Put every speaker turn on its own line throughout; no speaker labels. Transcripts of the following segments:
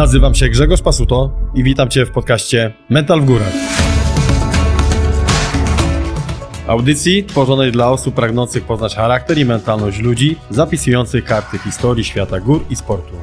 Nazywam się Grzegorz Pasuto i witam Cię w podcaście Mental w Górach. Audycji tworzonej dla osób pragnących poznać charakter i mentalność ludzi, zapisujących karty historii świata gór i sportu.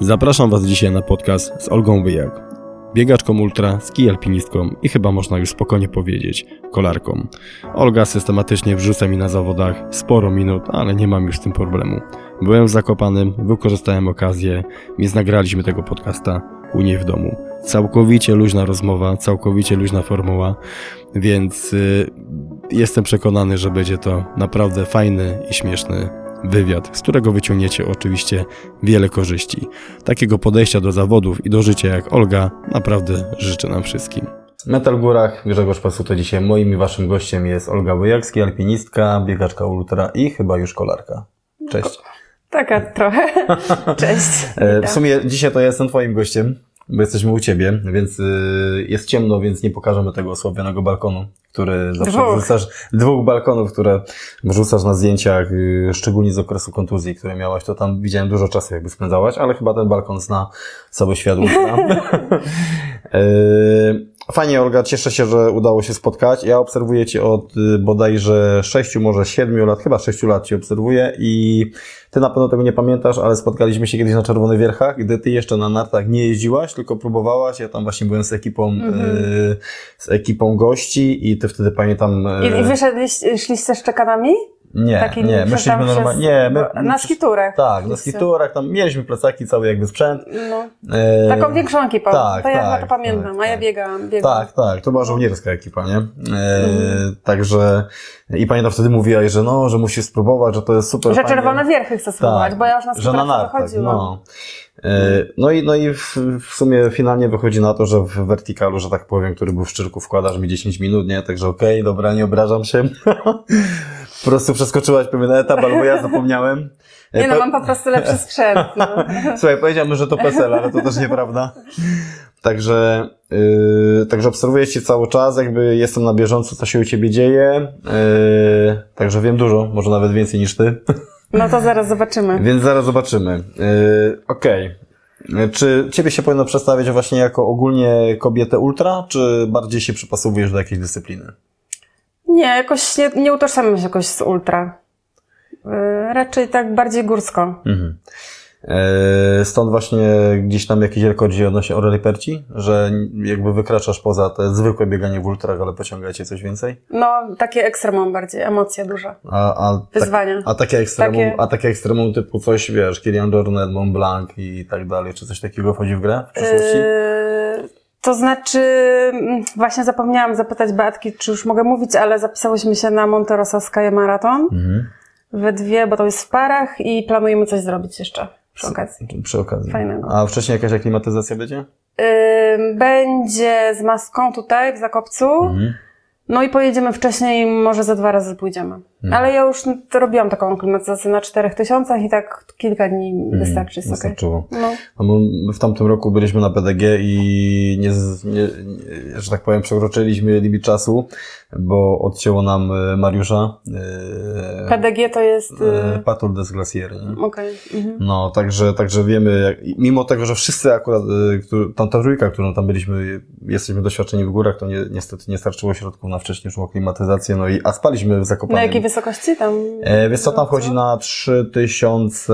Zapraszam Was dzisiaj na podcast z Olgą Wyjak, biegaczką ultra, ski alpinistką i chyba można już spokojnie powiedzieć, kolarką. Olga systematycznie wrzuca mi na zawodach sporo minut, ale nie mam już z tym problemu. Byłem Zakopanym, wykorzystałem okazję, więc nagraliśmy tego podcasta u niej w domu. Całkowicie luźna rozmowa, całkowicie luźna formuła, więc y, jestem przekonany, że będzie to naprawdę fajny i śmieszny wywiad, z którego wyciągniecie oczywiście wiele korzyści. Takiego podejścia do zawodów i do życia jak Olga naprawdę życzę nam wszystkim. Metal Górach, Grzegorz Pasuto dzisiaj moim i waszym gościem jest Olga Wojakski, alpinistka, biegaczka ultra i chyba już kolarka. Cześć.
Taka trochę. Cześć.
E, w sumie dzisiaj to ja jestem twoim gościem, bo jesteśmy u ciebie, więc y, jest ciemno, więc nie pokażemy tego osłabionego balkonu, który zawsze
Dwóch.
wrzucasz, dwóch balkonów, które wrzucasz na zdjęciach, y, szczególnie z okresu kontuzji, które miałaś, to tam widziałem dużo czasu jakby spędzałaś, ale chyba ten balkon zna cały świat. Y, Fajnie, Olga, cieszę się, że udało się spotkać. Ja obserwuję Cię od y, bodajże 6, może 7 lat, chyba 6 lat Cię obserwuję i Ty na pewno tego nie pamiętasz, ale spotkaliśmy się kiedyś na Czerwonych Wierchach, gdy Ty jeszcze na nartach nie jeździłaś, tylko próbowałaś. Ja tam właśnie byłem z ekipą, y, z ekipą gości i Ty wtedy pamiętam... y,
I, i wyszedliście, szliście z czekanami?
Nie, nie, my szliśmy normalnie, nie, my...
Na skiturach.
Tak, na skiturach, tam mieliśmy plecaki, cały jakby sprzęt.
No.
E,
Taką większą ekipą.
tak,
to ja
tak,
to pamiętam,
tak,
a ja
tak.
biegałam. biegałam.
Tak, tak, to była żołnierska ekipa, nie? E,
Mhm.
Także i pamiętam wtedy mówiłaś, że no, że musisz spróbować, że to jest super
Że czerwone wierchy chcę spróbować,
Tak,
bo ja już na
na
skiturach
nartach,
wychodziłam.
no. E, No i, no i w, w sumie finalnie wychodzi na to, że w wertikalu, że tak powiem, który był w szczyrku, wkładasz mi 10 minut, nie? Także okej, dobra, nie obrażam się. po prostu przeskoczyłaś pewien etap, albo ja zapomniałem.
Nie no, mam po prostu lepszy sprzęt. No.
Słuchaj, powiedziałem, że to PESEL, ale to też nieprawda. Także, yy, także obserwuję Cię cały czas, jakby jestem na bieżąco, co się u Ciebie dzieje. Yy, także wiem dużo, może nawet więcej niż Ty.
no to zaraz zobaczymy.
Więc zaraz zobaczymy. Yy, Okej. Yy, Czy Ciebie się powinno przedstawiać właśnie jako ogólnie kobietę ultra, czy bardziej się przypasowujesz do jakiejś dyscypliny?
Nie, jakoś nie, nie utożsamiam się jakoś z ultra. Yy, raczej tak bardziej górsko.
Mhm. Yy, Stąd właśnie gdzieś tam jakiś rekord się odnosi o releperci, że jakby wykraczasz poza te zwykłe bieganie w ultrach, ale pociągacie coś więcej?
No, takie ekstremum bardziej, emocje duże.
A, a,
Wyzwania.
Tak, a takie ekstremum,
Takie-
a takie ekstremum typu coś, wiesz, Kilian Jornet, Mont Blanc i tak dalej, czy coś takiego wchodzi w grę w przyszłości?
Yy, to znaczy, mm, właśnie zapomniałam zapytać Beatki, czy już mogę mówić, ale zapisałyśmy się na Monterosa Sky Marathon
Mhm.
we dwie, bo to jest w parach i planujemy coś zrobić jeszcze przy okazji.
Przy okazji.
Fajnego.
A wcześniej jakaś aklimatyzacja będzie?
Yy, będzie z maską tutaj w Zakopcu,
Mhm.
no i pojedziemy wcześniej, może za dwa razy pójdziemy.
Mhm.
Ale ja już to robiłam taką aklimatyzację na czterech tysiącach i tak kilka dni wystarczy. jest okej.
Mhm. Wystarczyło.
No.
No my w tamtym roku byliśmy na PDG i nie, nie, że tak powiem, przekroczyliśmy limit czasu, bo odcięło nam e, Mariusza. E,
PDG to jest...
e, Patul des Glacier.
Okej. Mhm.
No, także, także wiemy, mimo tego, że wszyscy akurat, tam ta trójka, którą tam byliśmy, jesteśmy doświadczeni w górach, to nie, niestety nie starczyło środków na wcześniejszą klimatyzację, no i, a spaliśmy w Zakopanem.
Wysokości tam?
E, tam wchodzi na 3600,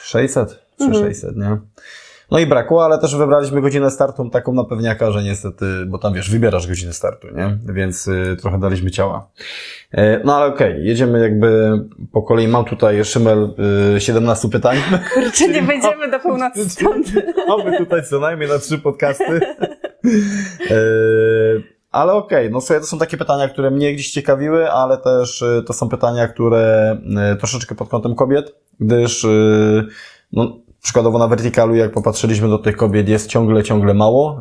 3600, nie? No i brakło, ale też wybraliśmy godzinę startu taką na pewniaka, że niestety, bo tam wiesz, wybierasz godzinę startu, nie? Więc y, trochę daliśmy ciała. E, no ale okej, jedziemy jakby po kolei. Mam tutaj szymel y, 17 pytań.
Kurczę, nie będziemy do północy stąd.
Mamy tutaj co najmniej na trzy podcasty. E, ale okej, no słuchaj, to są takie pytania, które mnie gdzieś ciekawiły, ale też e, to są pytania, które e, troszeczkę pod kątem kobiet, gdyż e, no, przykładowo na Verticalu, jak popatrzyliśmy do tych kobiet, jest ciągle, ciągle mało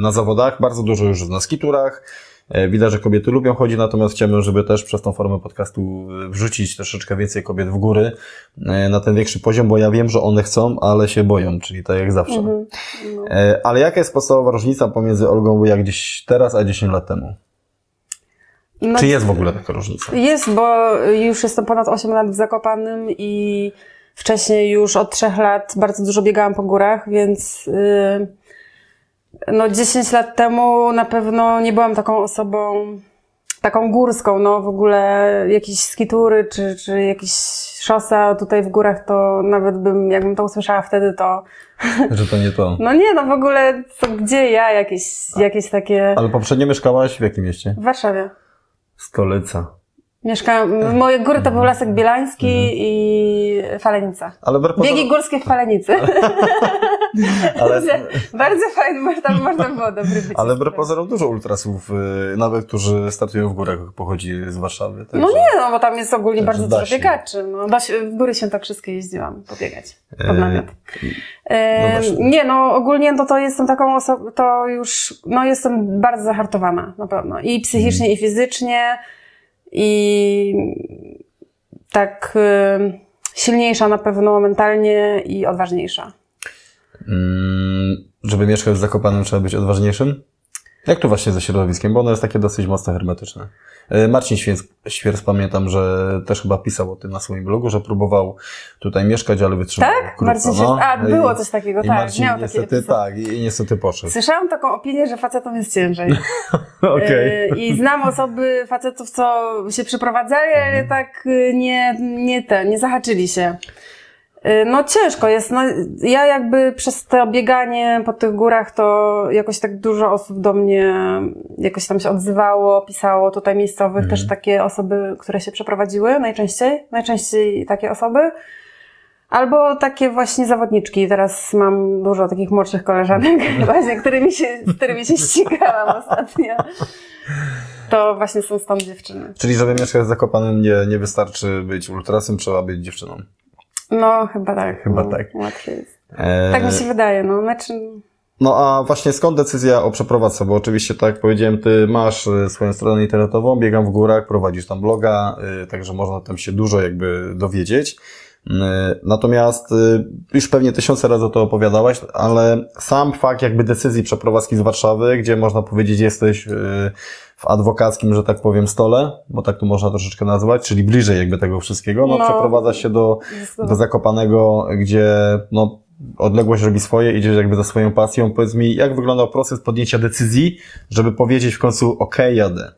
na zawodach, bardzo dużo już na skiturach, Widać, że kobiety lubią chodzić, natomiast chciałbym, żeby też przez tą formę podcastu e, wrzucić troszeczkę więcej kobiet w góry e, na ten większy poziom, bo ja wiem, że one chcą, ale się boją, czyli tak jak zawsze.
Mhm. No.
E, Ale jaka jest podstawowa różnica pomiędzy Olgą jak gdzieś teraz, a 10 lat temu?
No,
Czy jest w ogóle taka różnica?
Jest, bo już jestem ponad 8 lat w Zakopanym i wcześniej już od 3 lat bardzo dużo biegałam po górach, więc yy, no 10 lat temu na pewno nie byłam taką osobą, taką górską, no w ogóle jakieś skitury czy, czy jakieś szosa tutaj w górach, to nawet bym, jakbym to usłyszała wtedy, to
Że to nie to.
no nie, no w ogóle co, gdzie ja, jakieś, jakieś takie...
Ale poprzednio mieszkałaś w jakim mieście?
W Warszawie.
Stolica.
Mieszkałam, moje góry to był Lasek Bielański i Falenica.
Ale pozorom-
Biegi górskie w Falenicy.
ale,
Bardzo fajny, może tam można było dobry być.
ale wbrew pozorom dużo ultrasów, y, nawet którzy startują w górach, pochodzi z Warszawy.
No
także-
nie, no bo tam jest ogólnie bardzo dużo biegaczy. No, da się, w góry świętokrzyskie jeździłam pobiegać pod
E,
namiot.
no
E,
właśnie.
nie, no ogólnie to, to jestem taką osobą, to już, no jestem bardzo zahartowana na pewno. I psychicznie,
Mhm.
i fizycznie, i tak y, silniejsza na pewno mentalnie i odważniejsza.
Mm, żeby mieszkać w Zakopanem trzeba być odważniejszym? Jak tu właśnie ze środowiskiem, bo ono jest takie dosyć mocno hermetyczne. E, Marcin Świec, Świerc pamiętam, że też chyba pisał o tym na swoim blogu, że próbował tutaj mieszkać, ale wytrzymał
Tak?
krótko.
Marcin a,
No I-
było coś takiego,
I
tak.
Marcin
miał
niestety tak, i, niestety poszedł.
Słyszałam taką opinię, że facetom jest ciężej. E, I znam osoby, facetów, co się przeprowadzali, ale
Mhm.
tak y, nie, nie te, nie zahaczyli się. E, No ciężko jest. No, ja jakby przez to bieganie po tych górach to jakoś tak dużo osób do mnie jakoś tam się odzywało, pisało tutaj miejscowych,
Mhm.
też takie osoby, które się przeprowadziły najczęściej, najczęściej takie osoby. Albo takie właśnie zawodniczki. Teraz mam dużo takich młodszych koleżanek, właśnie, którymi się, z którymi się ścigałam ostatnio. To właśnie są stąd dziewczyny.
Czyli żeby mieszkać w Zakopanem nie, nie wystarczy być ultrasem, trzeba być dziewczyną.
No, chyba tak.
Chyba
no,
tak.
Łatwiej jest.
E,
Tak mi się wydaje, no. Znaczy,
No a właśnie skąd decyzja o przeprowadzce? Bo oczywiście, tak jak powiedziałem, ty masz y, swoją stronę internetową, biegam w górach, prowadzisz tam bloga, y, także można tam się dużo jakby dowiedzieć. Y, Natomiast już pewnie tysiące razy o to opowiadałaś, ale sam fakt jakby decyzji przeprowadzki z Warszawy, gdzie można powiedzieć jesteś w adwokackim, że tak powiem, stole, bo tak tu można troszeczkę nazwać, czyli bliżej jakby tego wszystkiego, no,
No.
przeprowadza się do do Zakopanego, gdzie no, odległość robi swoje, idziesz jakby za swoją pasją. Powiedz mi, jak wyglądał proces podjęcia decyzji, żeby powiedzieć w końcu, okej, jadę.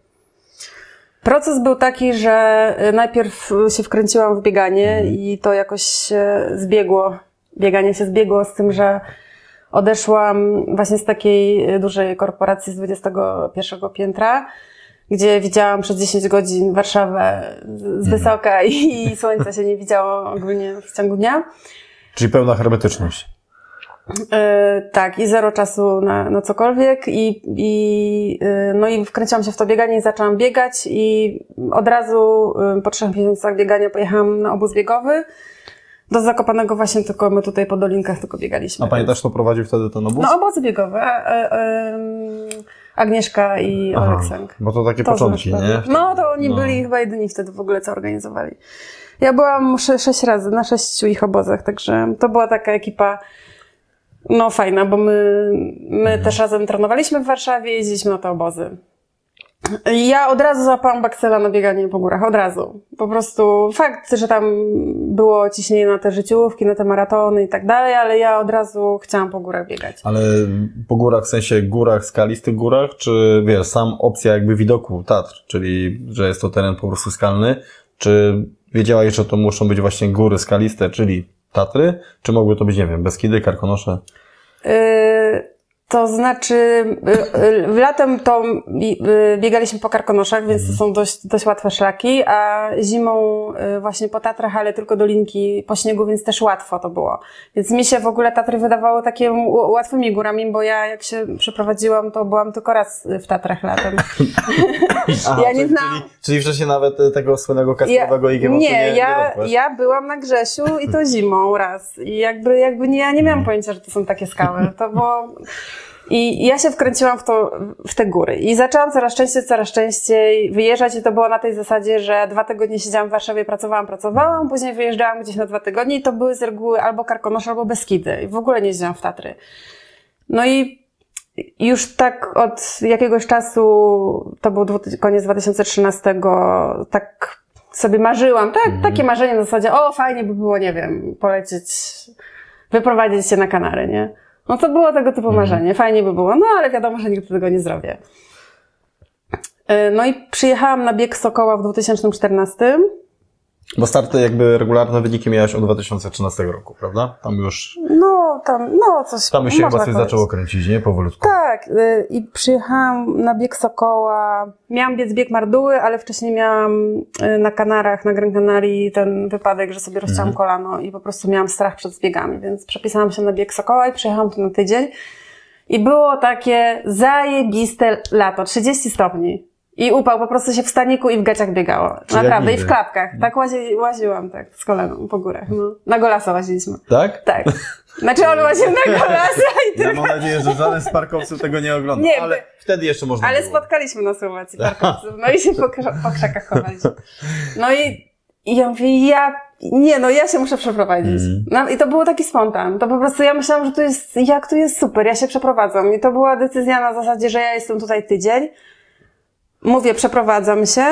Proces był taki, że y, najpierw się wkręciłam w bieganie i to jakoś się zbiegło. Bieganie się zbiegło z tym, że odeszłam właśnie z takiej y, dużej korporacji z 21 piętra, gdzie widziałam przez 10 godzin Warszawę z z wysoka i słońca się nie widziało ogólnie w ciągu dnia.
Czyli pełna hermetyczność.
E, tak, i zero czasu na, na cokolwiek i, i, e, no i wkręciłam się w to bieganie i zaczęłam biegać i od razu e, po trzech miesiącach biegania pojechałam na obóz biegowy. Do Zakopanego właśnie tylko my tutaj po dolinkach tylko biegaliśmy.
A pamiętasz, kto prowadził wtedy ten obóz?
No obozy biegowe. A, em, Agnieszka i
Aha,
Oleksandr.
Bo to takie
To
początki,
znasz,
nie?
No to oni
No.
byli chyba jedyni wtedy w ogóle, co organizowali. Ja byłam sze- sześć razy na sześciu ich obozach, także to była taka ekipa no fajna, bo my, my
Mhm.
też razem trenowaliśmy w Warszawie, jeździliśmy na te obozy. Ja od razu złapałam baksela na bieganie po górach, od razu. Po prostu fakt, że tam było ciśnienie na te życiówki, na te maratony i tak dalej, ale ja od razu chciałam po górach biegać.
Ale po górach, w sensie górach, skalistych górach, czy wiesz, sam opcja jakby widoku Tatr, czyli że jest to teren po prostu skalny, czy wiedziałaś, że to muszą być właśnie góry skaliste, czyli Tatry, czy mogły to być, nie wiem, Beskidy, Karkonosze?
Y, To znaczy, y, y, latem to y, biegaliśmy po Karkonoszach, więc to są dość, dość łatwe szlaki, a zimą właśnie po Tatrach, ale tylko dolinki po śniegu, więc też łatwo to było. Więc mi się w ogóle Tatry wydawały takie ł- łatwymi górami, bo ja jak się przeprowadziłam, to byłam tylko raz w Tatrach latem. Ja nie
czyli,
znam.
Czyli, czyli wcześniej nawet e, tego słynnego kasprowego ja, IGM
nie,
nie, nie
ja,
dotknąłeś.
ja byłam na Grzesiu i to zimą raz. I jakby, jakby nie, ja nie miałam pojęcia, że to są takie skały. To było... I ja się wkręciłam w, to, w te góry. I zaczęłam coraz częściej, coraz częściej wyjeżdżać i to było na tej zasadzie, że dwa tygodnie siedziałam w Warszawie, pracowałam, pracowałam, później wyjeżdżałam gdzieś na dwa tygodnie i to były z reguły albo Karkonosze, albo Beskidy. I w ogóle nie jeździłam w Tatry. No i już tak od jakiegoś czasu, to był koniec 2013, tak sobie marzyłam, tak, takie marzenie na zasadzie, o fajnie by było, nie wiem, polecieć, wyprowadzić się na Kanary, nie? No to było tego typu marzenie, fajnie by było, no ale wiadomo, że nigdy tego nie zrobię. E, No i przyjechałam na bieg Sokoła w 2014.
Bo starty jakby regularne wyniki miałaś od 2013 roku, prawda? Tam już,
No, tam, no coś
tam już się chyba coś
powiedzieć.
zaczęło kręcić, nie? Powolutku.
Tak, y, i przyjechałam na bieg Sokoła. Miałam biec bieg Marduły, ale wcześniej miałam y, na Kanarach, na Gran Canarii ten wypadek, że sobie rozciąłam
Mhm.
kolano i po prostu miałam strach przed zbiegami, więc przepisałam się na bieg Sokoła i przyjechałam tu na tydzień. I było takie zajebiste lato, 30 stopni. I upał, po prostu się w staniku i w gaciach biegało. Naprawdę, i w klapkach. Tak łazi, łaziłam tak z kolaną po górach. No. Na golasa łaziliśmy.
Tak?
Tak. Znaczy on łaził na golasa i
Ja
tylko
mam nadzieję, że żaden z parkowców tego nie ogląda,
Nie,
ale wtedy jeszcze można
Ale
było.
spotkaliśmy na Słowacji parkowców, no i się po, po krzakach chowaliśmy. No i, i ja mówię, ja, nie no, ja się muszę przeprowadzić.
Mhm.
No, I to było taki spontan. To po prostu ja myślałam, że to jest, jak tu jest super, ja się przeprowadzam. I to była decyzja na zasadzie, że ja jestem tutaj tydzień. Mówię, przeprowadzam się.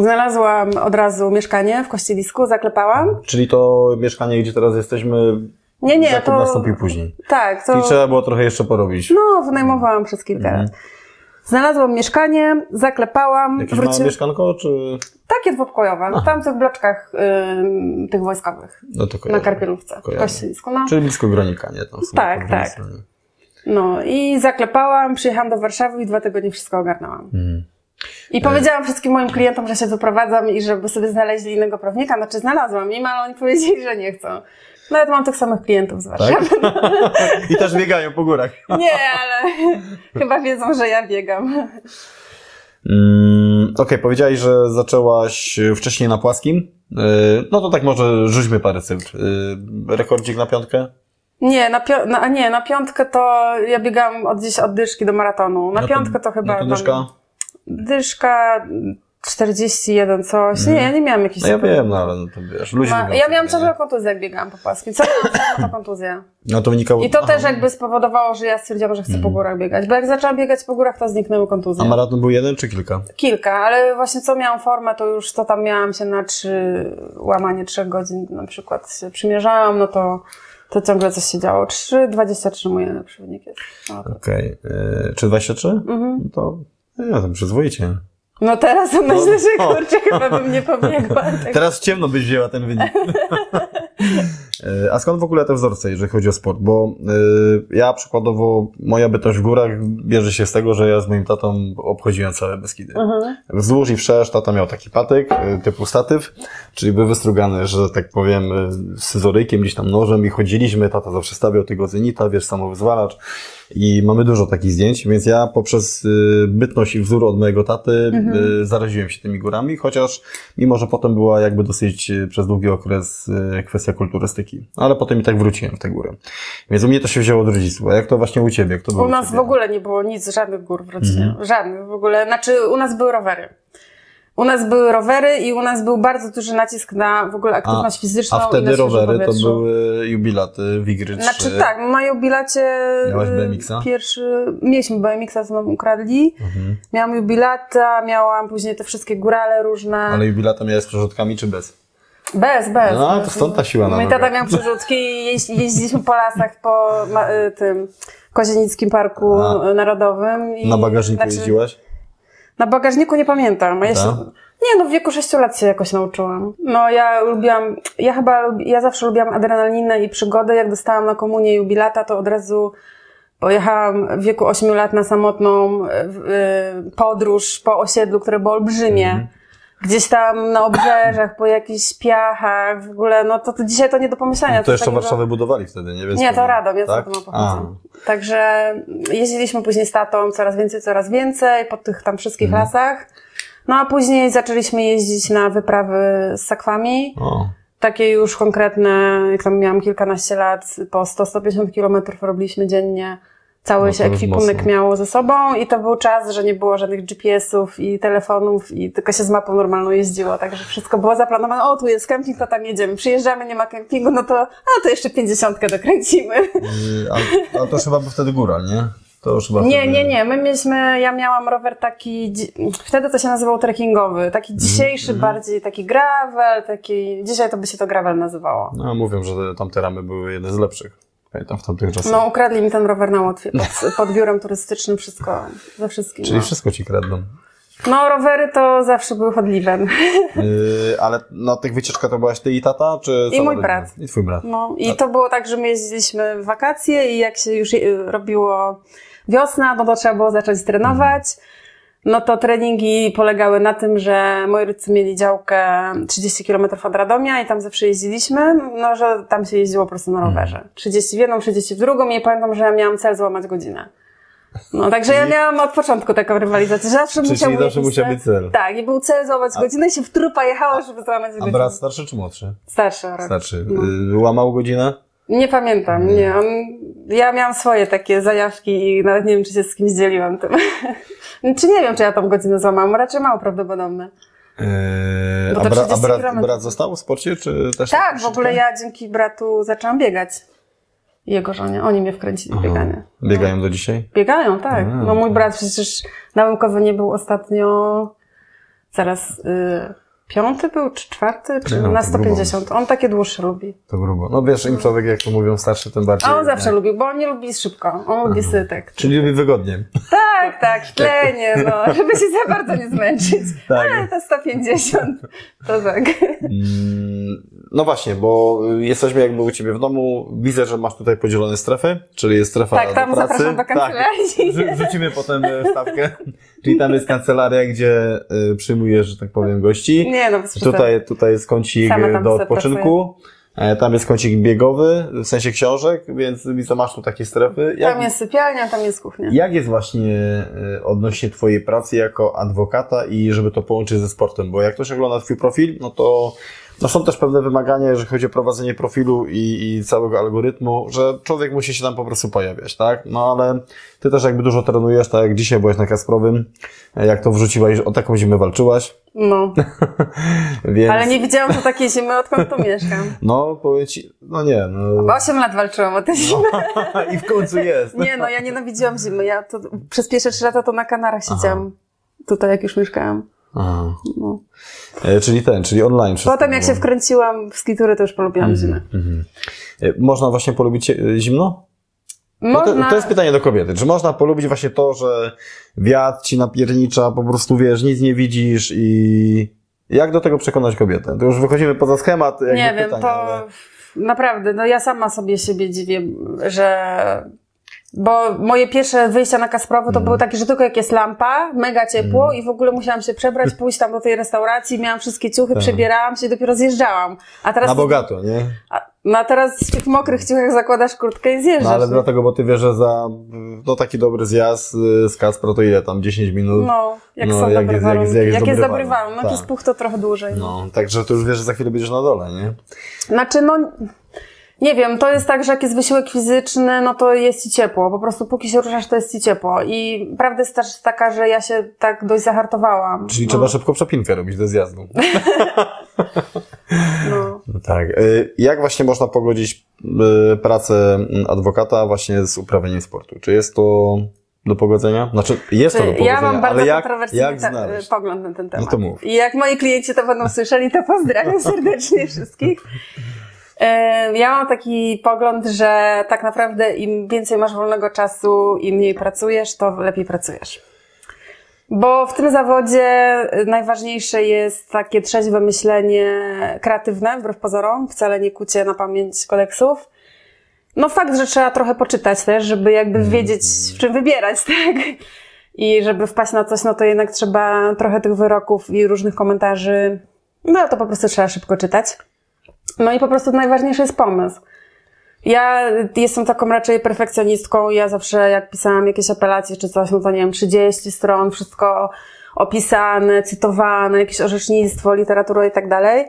Znalazłam od razu mieszkanie w Kościelisku, zaklepałam.
Czyli to mieszkanie, gdzie teraz jesteśmy,
Nie, nie,
zakup
to...
nastąpił później.
Tak, to...
Czyli trzeba było trochę jeszcze porobić.
No, wynajmowałam przez kilka
Mhm.
lat. Znalazłam mieszkanie, zaklepałam,
Jakieś małe
wróciłam.
mieszkanko, czy...
Takie dwupokojowe, tam w tych bloczkach tych wojskowych,
No to
na
kojarzę.
Karpielówce, w
Kojarzę.
Kościelisku. No.
Czyli blisko Gronika, nie? Tam w
Tak, tak. No i zaklepałam, przyjechałam do Warszawy i dwa tygodnie wszystko ogarnęłam.
Mhm.
I powiedziałam wszystkim moim klientom, że się wyprowadzam i żeby sobie znaleźli innego prawnika. Znaczy znalazłam im, ale oni powiedzieli, że nie chcą. Nawet mam tych samych klientów z Warszawy.
Tak? I też biegają po górach.
Nie, ale chyba wiedzą, że ja biegam.
Mm, Okej, powiedziałeś, że zaczęłaś wcześniej na płaskim. Yy, No to tak może rzućmy parę cyfr. Yy, Rekordzik na piątkę?
Nie, na, pio- na, a nie, na piątkę to ja biegam od gdzieś od dyszki do maratonu. Na
No
piątkę to chyba...
No to
tam-
dyszka?
Dyszka 41 coś. Nie, ja nie miałam jakichś...
No ja
super-
wiem, no ale no to wiesz, luźno.
Ma, ja miałam ciągle kontuzję, jak biegałam po płaskim. Co miałam to kontuzję.
No to wynikało...
I to
Aha.
też jakby spowodowało, że ja stwierdziłam, że chcę po górach biegać. Bo jak zaczęłam biegać po górach, to zniknęły kontuzje.
A maraton był jeden czy kilka?
Kilka, ale właśnie co miałam formę, to już to tam miałam się na trzy, łamanie trzech godzin na przykład się przymierzałam, no to, to ciągle coś się działo. 3,23 mój najlepszy wynik jest. No,
Okej. Yy, Czy 23?
Mhm.
No to... Nie, to przyzwoicie.
no teraz to myślę, że
no.
kurczę, chyba bym nie pobiegła. Tak.
Teraz ciemno byś wzięła ten wynik. E, A skąd w ogóle te wzorce, jeżeli chodzi o sport? Bo y, ja przykładowo, moja bytość w górach bierze się z tego, że ja z moim tatą obchodziłem całe Beskidy.
Mhm.
Wzdłuż i wszerz tata miał taki patyk y, typu statyw, czyli był wystrugany, że tak powiem, z scyzorykiem, gdzieś tam nożem i chodziliśmy, tata zawsze stawiał tego zenita, wiesz, samowyzwalacz i mamy dużo takich zdjęć, więc ja poprzez y, bytność i wzór od mojego taty y, zaraziłem się tymi górami, chociaż mimo, że potem była jakby dosyć y, przez długi okres kwestia kulturystyki, ale potem i tak wróciłem w te góry. Więc u mnie to się wzięło od rodziców, a jak to właśnie u Ciebie?
U nas w ogóle nie było nic, żadnych gór w rodzinie.
Mhm.
Żadnych w ogóle. Znaczy, u nas były rowery. U nas były rowery i u nas był bardzo duży nacisk na w ogóle aktywność fizyczną.
A
i na
wtedy rowery to były jubilaty Wigry 3.
Znaczy tak, na jubilacie
Miałaś
y,
BMX-a?
pierwszy, mieliśmy BMX-a, co nam ukradli.
Mhm.
Miałam jubilata, miałam później te wszystkie górale różne.
Ale jubilata miałeś z przerzutkami czy bez?
Bez, bez.
No, to stąd ta siła na
Mój tata miał przerzutki i jeź, jeździliśmy po lasach po y, tym Kozienickim Parku
A.
Narodowym. I,
Na bagażniku
znaczy,
jeździłaś?
Na bagażniku nie pamiętam. A ja się, nie, no w wieku 6 lat się jakoś nauczyłam. No ja lubiłam, ja chyba, ja zawsze lubiłam adrenalinę i przygody. Jak dostałam na komunię jubilata, to od razu pojechałam w wieku 8 lat na samotną y, podróż po osiedlu, które było olbrzymie.
Mhm.
Gdzieś tam na obrzeżach, po jakichś piachach, w ogóle, no to, to dzisiaj to nie do pomyślenia.
To jeszcze
takiego-
Warszawę budowali wtedy, nie? Więc
nie, to Radom, ja
tak? A,
pochodzę. Także jeździliśmy później z tatą coraz więcej, coraz więcej po tych tam wszystkich
Mhm.
lasach. No a później zaczęliśmy jeździć na wyprawy z sakwami.
o.
Takie już konkretne, jak tam miałam kilkanaście lat, po 100-150 kilometrów robiliśmy dziennie. Cały
No
się ekwipunek miało ze sobą i to był czas, że nie było żadnych GPS-ów i telefonów i tylko się z mapą normalną jeździło, także wszystko było zaplanowane. O, tu jest kemping, to tam jedziemy. Przyjeżdżamy, nie ma kempingu, no to, a to jeszcze pięćdziesiątkę dokręcimy.
Yy, a, a to chyba był wtedy góral, nie? To już chyba
Nie,
wtedy-
nie, nie. My mieliśmy, ja miałam rower taki, wtedy to się nazywał trekkingowy, taki
Mhm,
dzisiejszy bardziej, taki gravel, taki, dzisiaj to by się to gravel nazywało.
No, mówią, że te- tamte ramy były jedne z lepszych. Pamiętam w tamtych czasach.
No, ukradli mi ten rower na Łotwie, pod, pod biurem turystycznym, wszystko, ze wszystkim.
Czyli
no.
wszystko ci kradną.
no, rowery to zawsze były chodliwem.
Yy, ale na tych wycieczkach to byłaś ty i tata, czy cała
mój brat.
I twój brat.
No, i to było tak, że my jeździliśmy w wakacje i jak się już y, robiło wiosna, no to trzeba było zacząć trenować. No to treningi polegały na tym, że moi rodzice mieli działkę 30 km od Radomia i tam zawsze jeździliśmy, no że tam się jeździło po prostu na rowerze. 30 w jedną, 30 w drugą i pamiętam, że ja miałam cel złamać godzinę. No, także ja miałam od początku taką rywalizację, że zawsze musiał
zawsze
jakiś
musiał być cel.
Tak, i był cel złamać godzinę i się w trupa jechało, żeby złamać
A
godzinę.
brat starszy czy młodszy?
Starszy rok.
Starszy.
No.
Yy, łamał godzinę?
Nie pamiętam, nie. On, ja miałam swoje takie zajawki i nawet nie wiem, czy się z kimś dzieliłam tym. czy nie wiem, czy ja tą godzinę złamałam, raczej mało prawdopodobne.
Yy,
Bo
a,
to
bra, a
30
brat, brat został w sporcie, czy też?
Tak, w
troszeczkę?
ogóle ja dzięki bratu zaczęłam biegać. I Jego żonie. Oni mnie wkręcili w bieganie.
Biegają do dzisiaj?
Biegają, tak.
A,
No mój brat przecież na Łykowie nie był ostatnio, zaraz, y, piąty był, czy czwarty, czy
No,
na
to grubo.
150. On takie dłuższe lubi.
To grubo. No wiesz, im człowiek, jak to mówią starszy, tym bardziej.
A on zawsze
nie?
lubił, bo on nie lubi szybko. On lubi sytek.
Czyli lubi wygodnie.
Tak, tak, tlenie, no, żeby się za bardzo nie zmęczyć.
Tak.
Ale to 150, to tak.
Mm, No właśnie, bo jesteśmy jakby u Ciebie w domu. Widzę, że masz tutaj podzielone strefy, czyli jest strefa
Tak, tam
do pracy.
zapraszam do kancelarii.
Tak. Wrzucimy potem e, wstawkę. Czyli tam jest kancelaria, gdzie y, przyjmujesz, że tak powiem, gości.
Nie no, bez.
Tutaj, tutaj jest kącik
tam
do odpoczynku. E, Tam jest kącik biegowy, w sensie książek, więc widzę, masz tu takie strefy. Jak,
Tam jest sypialnia, tam jest kuchnia.
jak jest właśnie e, odnośnie Twojej pracy jako adwokata i żeby to połączyć ze sportem? Bo jak ktoś ogląda Twój profil, no to no są też pewne wymagania, jeżeli chodzi o prowadzenie profilu i, i całego algorytmu, że człowiek musi się tam po prostu pojawiać, tak? No ale Ty też jakby dużo trenujesz, tak jak dzisiaj byłeś na Kasprowym, jak to wrzuciłaś, o taką zimę walczyłaś,
No,
więc...
ale nie widziałam tu takiej zimy, odkąd tu mieszkam.
No, powiem Ci, no nie, no...
Bo 8 lat walczyłam o tę zimę.
I w końcu jest.
Nie no, ja nienawidziłam zimy. Ja to, przez pierwsze 3 lata to na Kanarach siedziałam. Tutaj jak już mieszkałam.
Aha.
No.
E, czyli ten, czyli online wszystko
Potem jak się wkręciłam w skitury, to już polubiłam zimę.
Mhm. E, Można właśnie polubić e, zimno? Bo to,
Można...
to jest pytanie do kobiety. Czy można polubić właśnie to, że wiatr ci napiernicza, po prostu wiesz, nic nie widzisz i jak do tego przekonać kobietę? To już wychodzimy poza schemat.
Nie wiem,
pytań,
to
ale-
naprawdę, no ja sama sobie siebie dziwię, że... Bo moje pierwsze wyjścia na Kasprowy
Mhm.
to były takie, że tylko jak jest lampa, mega ciepło i w ogóle musiałam się przebrać, pójść tam do tej restauracji, miałam wszystkie ciuchy,
Tak.
przebierałam się i dopiero zjeżdżałam. A teraz...
Na bogato, nie?
A, no a teraz w tych mokrych ciuchach zakładasz kurtkę i zjeżdżasz.
No ale
nie?
dlatego, bo ty wiesz, że za no, taki dobry zjazd y, z Kaspro to ile tam? 10 minut?
No, jak
No,
są
jak
dobre
jest- jak
warunki.
jak jest
jak
dobry
jest dobry
warunek.
warunek, jak jest
Tak.
puch, to trochę dłużej.
No, także to już wiesz, że za chwilę będziesz na dole, nie?
Znaczy, no, nie wiem, to jest tak, że jak jest wysiłek fizyczny, no to jest ci ciepło. Po prostu póki się ruszasz, to jest ci ciepło. I prawda jest też taka, że ja się tak dość zahartowałam.
Czyli
no,
trzeba szybko przepinkę robić do zjazdu.
No.
No Tak. Y, Jak właśnie można pogodzić y, pracę adwokata właśnie z uprawianiem sportu? Czy jest to do pogodzenia? Znaczy, jest to do pogodzenia,
ja mam bardzo
ale jak,
kontrowersyjny
jak znaleźć?
pogląd na ten temat.
No to mów.
I jak moi klienci to będą słyszeli, to pozdrawiam serdecznie wszystkich. E, Ja mam taki pogląd, że tak naprawdę im więcej masz wolnego czasu i mniej pracujesz, to lepiej pracujesz. Bo w tym zawodzie y, najważniejsze jest takie trzeźwe myślenie kreatywne, wbrew pozorom, wcale nie kucie na pamięć kodeksów. No fakt, że trzeba trochę poczytać też, żeby jakby wiedzieć, w czym wybierać, tak? I żeby wpaść na coś, no to jednak trzeba trochę tych wyroków i różnych komentarzy, no to po prostu trzeba szybko czytać. No i po prostu najważniejszy jest pomysł. Ja jestem taką raczej perfekcjonistką. Ja zawsze, jak pisałam jakieś apelacje czy coś, no to nie wiem, 30 stron, wszystko opisane, cytowane, jakieś orzecznictwo, literatura i tak dalej.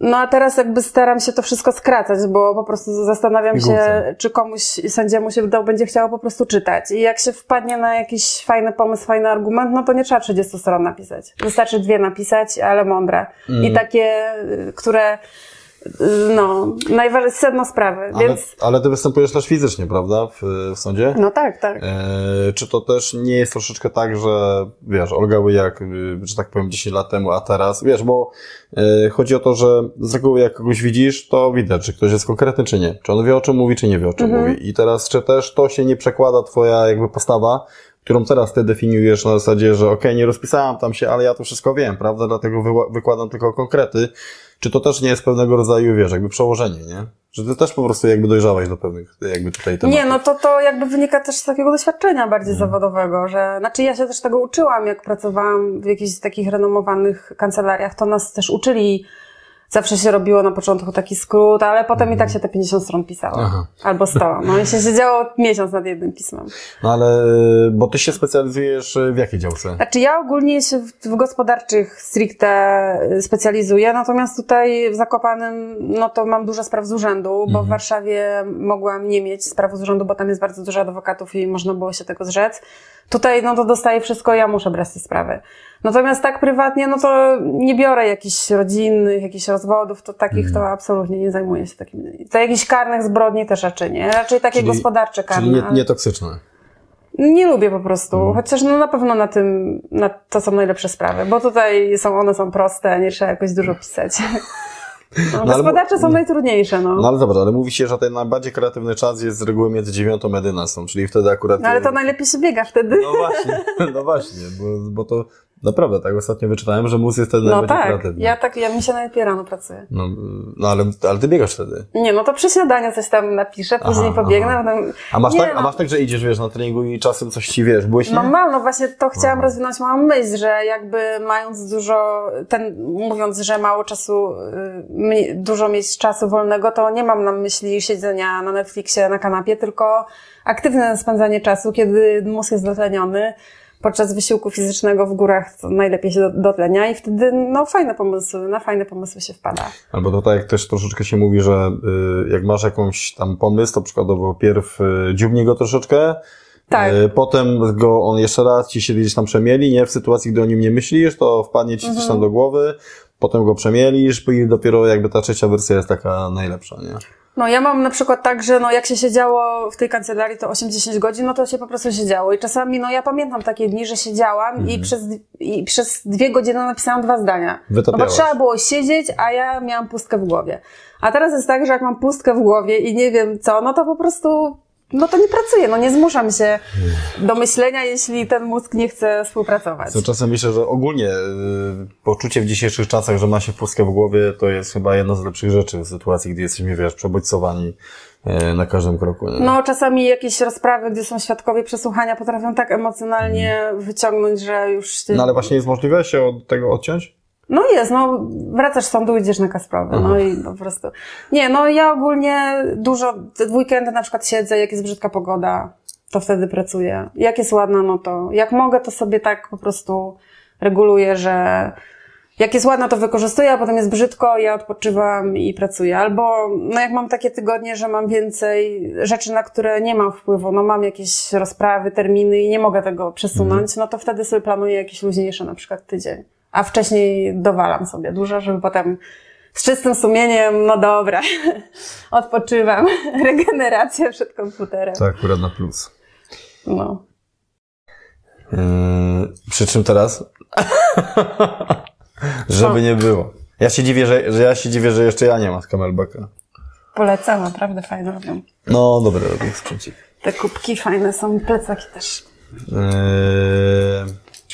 No a teraz jakby staram się to wszystko skracać, bo po prostu zastanawiam się, czy komuś sędziemu się wydał, będzie chciało po prostu czytać. I jak się wpadnie na jakiś fajny pomysł, fajny argument, no to nie trzeba 30 stron napisać. Wystarczy dwie napisać, ale mądre. I takie, y, które no, najważniejsze sedno sprawy,
Ale,
więc...
ale ty występujesz też fizycznie, prawda, w, w sądzie?
No tak, tak.
E, czy to też nie jest troszeczkę tak, że wiesz, Olga Łyjak, y, że tak powiem 10 lat temu, a teraz, wiesz, bo e, chodzi o to, że z reguły jak kogoś widzisz, to widać, czy ktoś jest konkretny, czy nie. Czy on wie o czym mówi, czy nie wie o czym
Mhm.
mówi. I teraz, czy też to się nie przekłada twoja jakby postawa, którą teraz ty definiujesz na zasadzie, że okej, nie rozpisałam tam się, ale ja to wszystko wiem, prawda, dlatego wyła- wykładam tylko konkrety. Czy to też nie jest pewnego rodzaju, wiesz, jakby przełożenie, nie? Że ty też po prostu jakby dojrzałeś do pewnych jakby tutaj tematów.
Nie, no to, to jakby wynika też z takiego doświadczenia bardziej
Mhm.
zawodowego, że, znaczy ja się też tego uczyłam, jak pracowałam w jakichś takich renomowanych kancelariach, to nas też uczyli, zawsze się robiło na początku taki skrót, ale potem i tak się te 50 stron pisało.
Mhm. Aha.
Albo 100. No i się siedziało miesiąc nad jednym pismem.
No ale, bo ty się specjalizujesz w jakiej działce?
Znaczy ja ogólnie się w, w gospodarczych stricte y, specjalizuję, natomiast tutaj w Zakopanem, no to mam dużo spraw z urzędu, bo w Warszawie mogłam nie mieć spraw z urzędu, bo tam jest bardzo dużo adwokatów i można było się tego zrzec. Tutaj, no to dostaję wszystko, ja muszę brać te sprawy. Natomiast tak prywatnie, no to nie biorę jakichś rodzinnych, jakichś rozwodów, to takich to absolutnie nie zajmuję się takimi. To jakichś karnych zbrodni też raczej nie. Raczej takie
Czyli-
gospodarcze karne.
Czyli nie,
ale-
nie toksyczne.
nie lubię po prostu,
Mhm.
chociaż no na pewno na tym, na to są najlepsze sprawy, bo tutaj są, one są proste, nie trzeba jakoś dużo pisać. No,
ale-
gospodarcze są najtrudniejsze, no.
No ale zobacz, ale mówi się, że ten najbardziej kreatywny czas jest z reguły między dziewiątą a 11, czyli wtedy akurat...
No ale to najlepiej się biega wtedy.
No właśnie, no właśnie, bo, bo to naprawdę tak ostatnio wyczytałem, że mózg jest wtedy
No
najbardziej
tak,
kreatywny.
ja tak, ja mi się najlepiej rano pracuję.
No, no ale, ale ty biegasz wtedy.
Nie, no to przy śniadaniu coś tam napiszę, później
Aha,
pobiegnę,
aha.
potem...
A masz,
nie,
tak, a
no.
masz tak, że idziesz, wiesz, na treningu i czasem coś ci, wiesz, błyśnie?
No mam, no właśnie to chciałam rozwinąć małą myśl, że jakby mając dużo, ten, mówiąc, że mało czasu, y, dużo mieć czasu wolnego, to nie mam na myśli siedzenia na Netflixie, na kanapie, tylko aktywne spędzanie czasu, kiedy mózg jest dotleniony. Podczas wysiłku fizycznego w górach najlepiej się do- dotlenia i wtedy no fajne pomysły, na fajne pomysły się wpada.
Albo to tak jak też troszeczkę się mówi, że y, jak masz jakąś tam pomysł, to przykładowo pierw y, dziubnij go troszeczkę,
Tak.
y, potem go on jeszcze raz ci się gdzieś tam przemieli, nie? W sytuacji, gdy o nim nie myślisz, to wpadnie ci coś
Mhm.
tam do głowy, potem go przemielisz i dopiero jakby ta trzecia wersja jest taka najlepsza, nie?
No ja mam na przykład tak, że no jak się siedziało w tej kancelarii to 8-10 godzin, no to się po prostu siedziało. I czasami, no ja pamiętam takie dni, że siedziałam
Mhm.
i, przez, i przez dwie godziny napisałam dwa zdania. No bo trzeba było siedzieć, a ja miałam pustkę w głowie. A teraz jest tak, że jak mam pustkę w głowie i nie wiem co, no to po prostu, no to nie pracuję, no nie zmuszam się do myślenia, jeśli ten mózg nie chce współpracować.
Co czasem myślę, że ogólnie y, poczucie w dzisiejszych czasach, że ma się pustkę w głowie, to jest chyba jedna z lepszych rzeczy w sytuacji, gdy jesteśmy, wiesz, przebodźcowani y, na każdym kroku. Nie?
No, czasami jakieś rozprawy, gdzie są świadkowie przesłuchania, potrafią tak emocjonalnie wyciągnąć, że już się...
no ale właśnie jest możliwe się od tego odciąć?
No jest, no wracasz z sądu, idziesz na Kasprowy, no i po prostu. Nie, no ja ogólnie dużo, w weekendy na przykład siedzę, jak jest brzydka pogoda, to wtedy pracuję. Jak jest ładna, no to jak mogę, to sobie tak po prostu reguluję, że jak jest ładna, to wykorzystuję, a potem jest brzydko, ja odpoczywam i pracuję. Albo, no jak mam takie tygodnie, że mam więcej rzeczy, na które nie mam wpływu, no mam jakieś rozprawy, terminy i nie mogę tego przesunąć, no to wtedy sobie planuję jakieś luźniejsze, na przykład tydzień. A wcześniej dowalam sobie dużo, żeby potem z czystym sumieniem, no dobra, odpoczywam. Regeneracja przed komputerem.
To akurat na plus.
No.
Yy, przy czym teraz? Żeby nie było. Ja się dziwię, że, że ja się dziwię, że jeszcze ja nie mam camelbacka.
Polecam, naprawdę fajne robią.
No, dobre robię sprzęcik.
Te kubki fajne są, plecaki też.
Yy,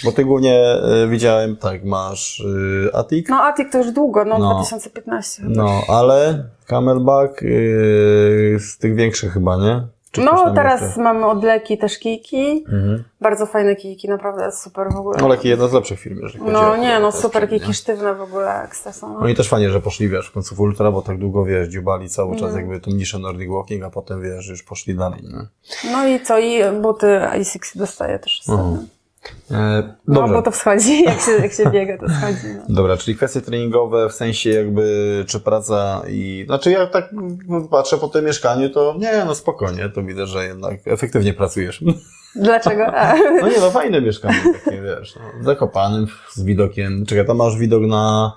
bo ty głównie yy, widziałem, tak, masz yy, Atik,
No Atik to już długo, no,
No.
2015.
no, ale camelback yy, z tych większych chyba, nie? Czy
No,
tam
teraz
jeszcze?
mamy od Leki też kijki.
Mhm.
Bardzo fajne kijki, naprawdę super w ogóle.
No, Leki jedna z lepszych firm, jeżeli chodzi
No
o
nie, no super kijki sztywne w ogóle, ekstra są.
No i też fajnie, że poszli, wiesz, w końcu w ultra, bo tak długo, wiesz, dziubali cały czas
No.
jakby tą niszę Nordic Walking, a potem, wiesz, już poszli dalej, nie?
No i co, i buty i6 dostaję też ostatnio.
E,
No, bo to wschodzi, jak się, jak się biega, to schodzi. No.
Dobra, czyli kwestie treningowe w sensie jakby, czy praca i, znaczy jak tak patrzę po tym mieszkaniu, to nie, no spokojnie, to widzę, że jednak efektywnie pracujesz.
Dlaczego? A,
No nie, no fajne mieszkanie takie, wiesz, no, zakopanym, z widokiem, czekaj, tam masz widok na,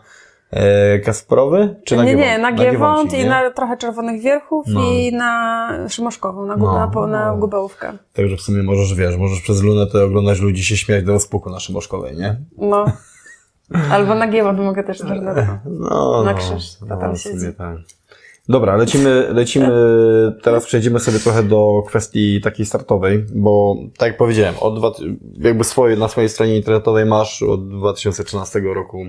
Kasprowy? Czy na
nie, nie, na Giewont i
nie?
na trochę Czerwonych Wierchów
No.
i na Szymoszkową, na,
No,
na, na
no.
Gubałówkę.
Także w sumie możesz, wiesz, możesz przez lunetę oglądać ludzi się śmiać do rozpuku na Szymoszkowej, nie?
No. Albo na Giewont mogę też.
No,
Na
no,
krzyż, to
no,
tam
sumie
siedzi.
tak. Dobra, lecimy, lecimy, teraz przejdziemy sobie trochę do kwestii takiej startowej, bo tak jak powiedziałem, od dwa, jakby swoje, na swojej stronie internetowej masz od 2013 roku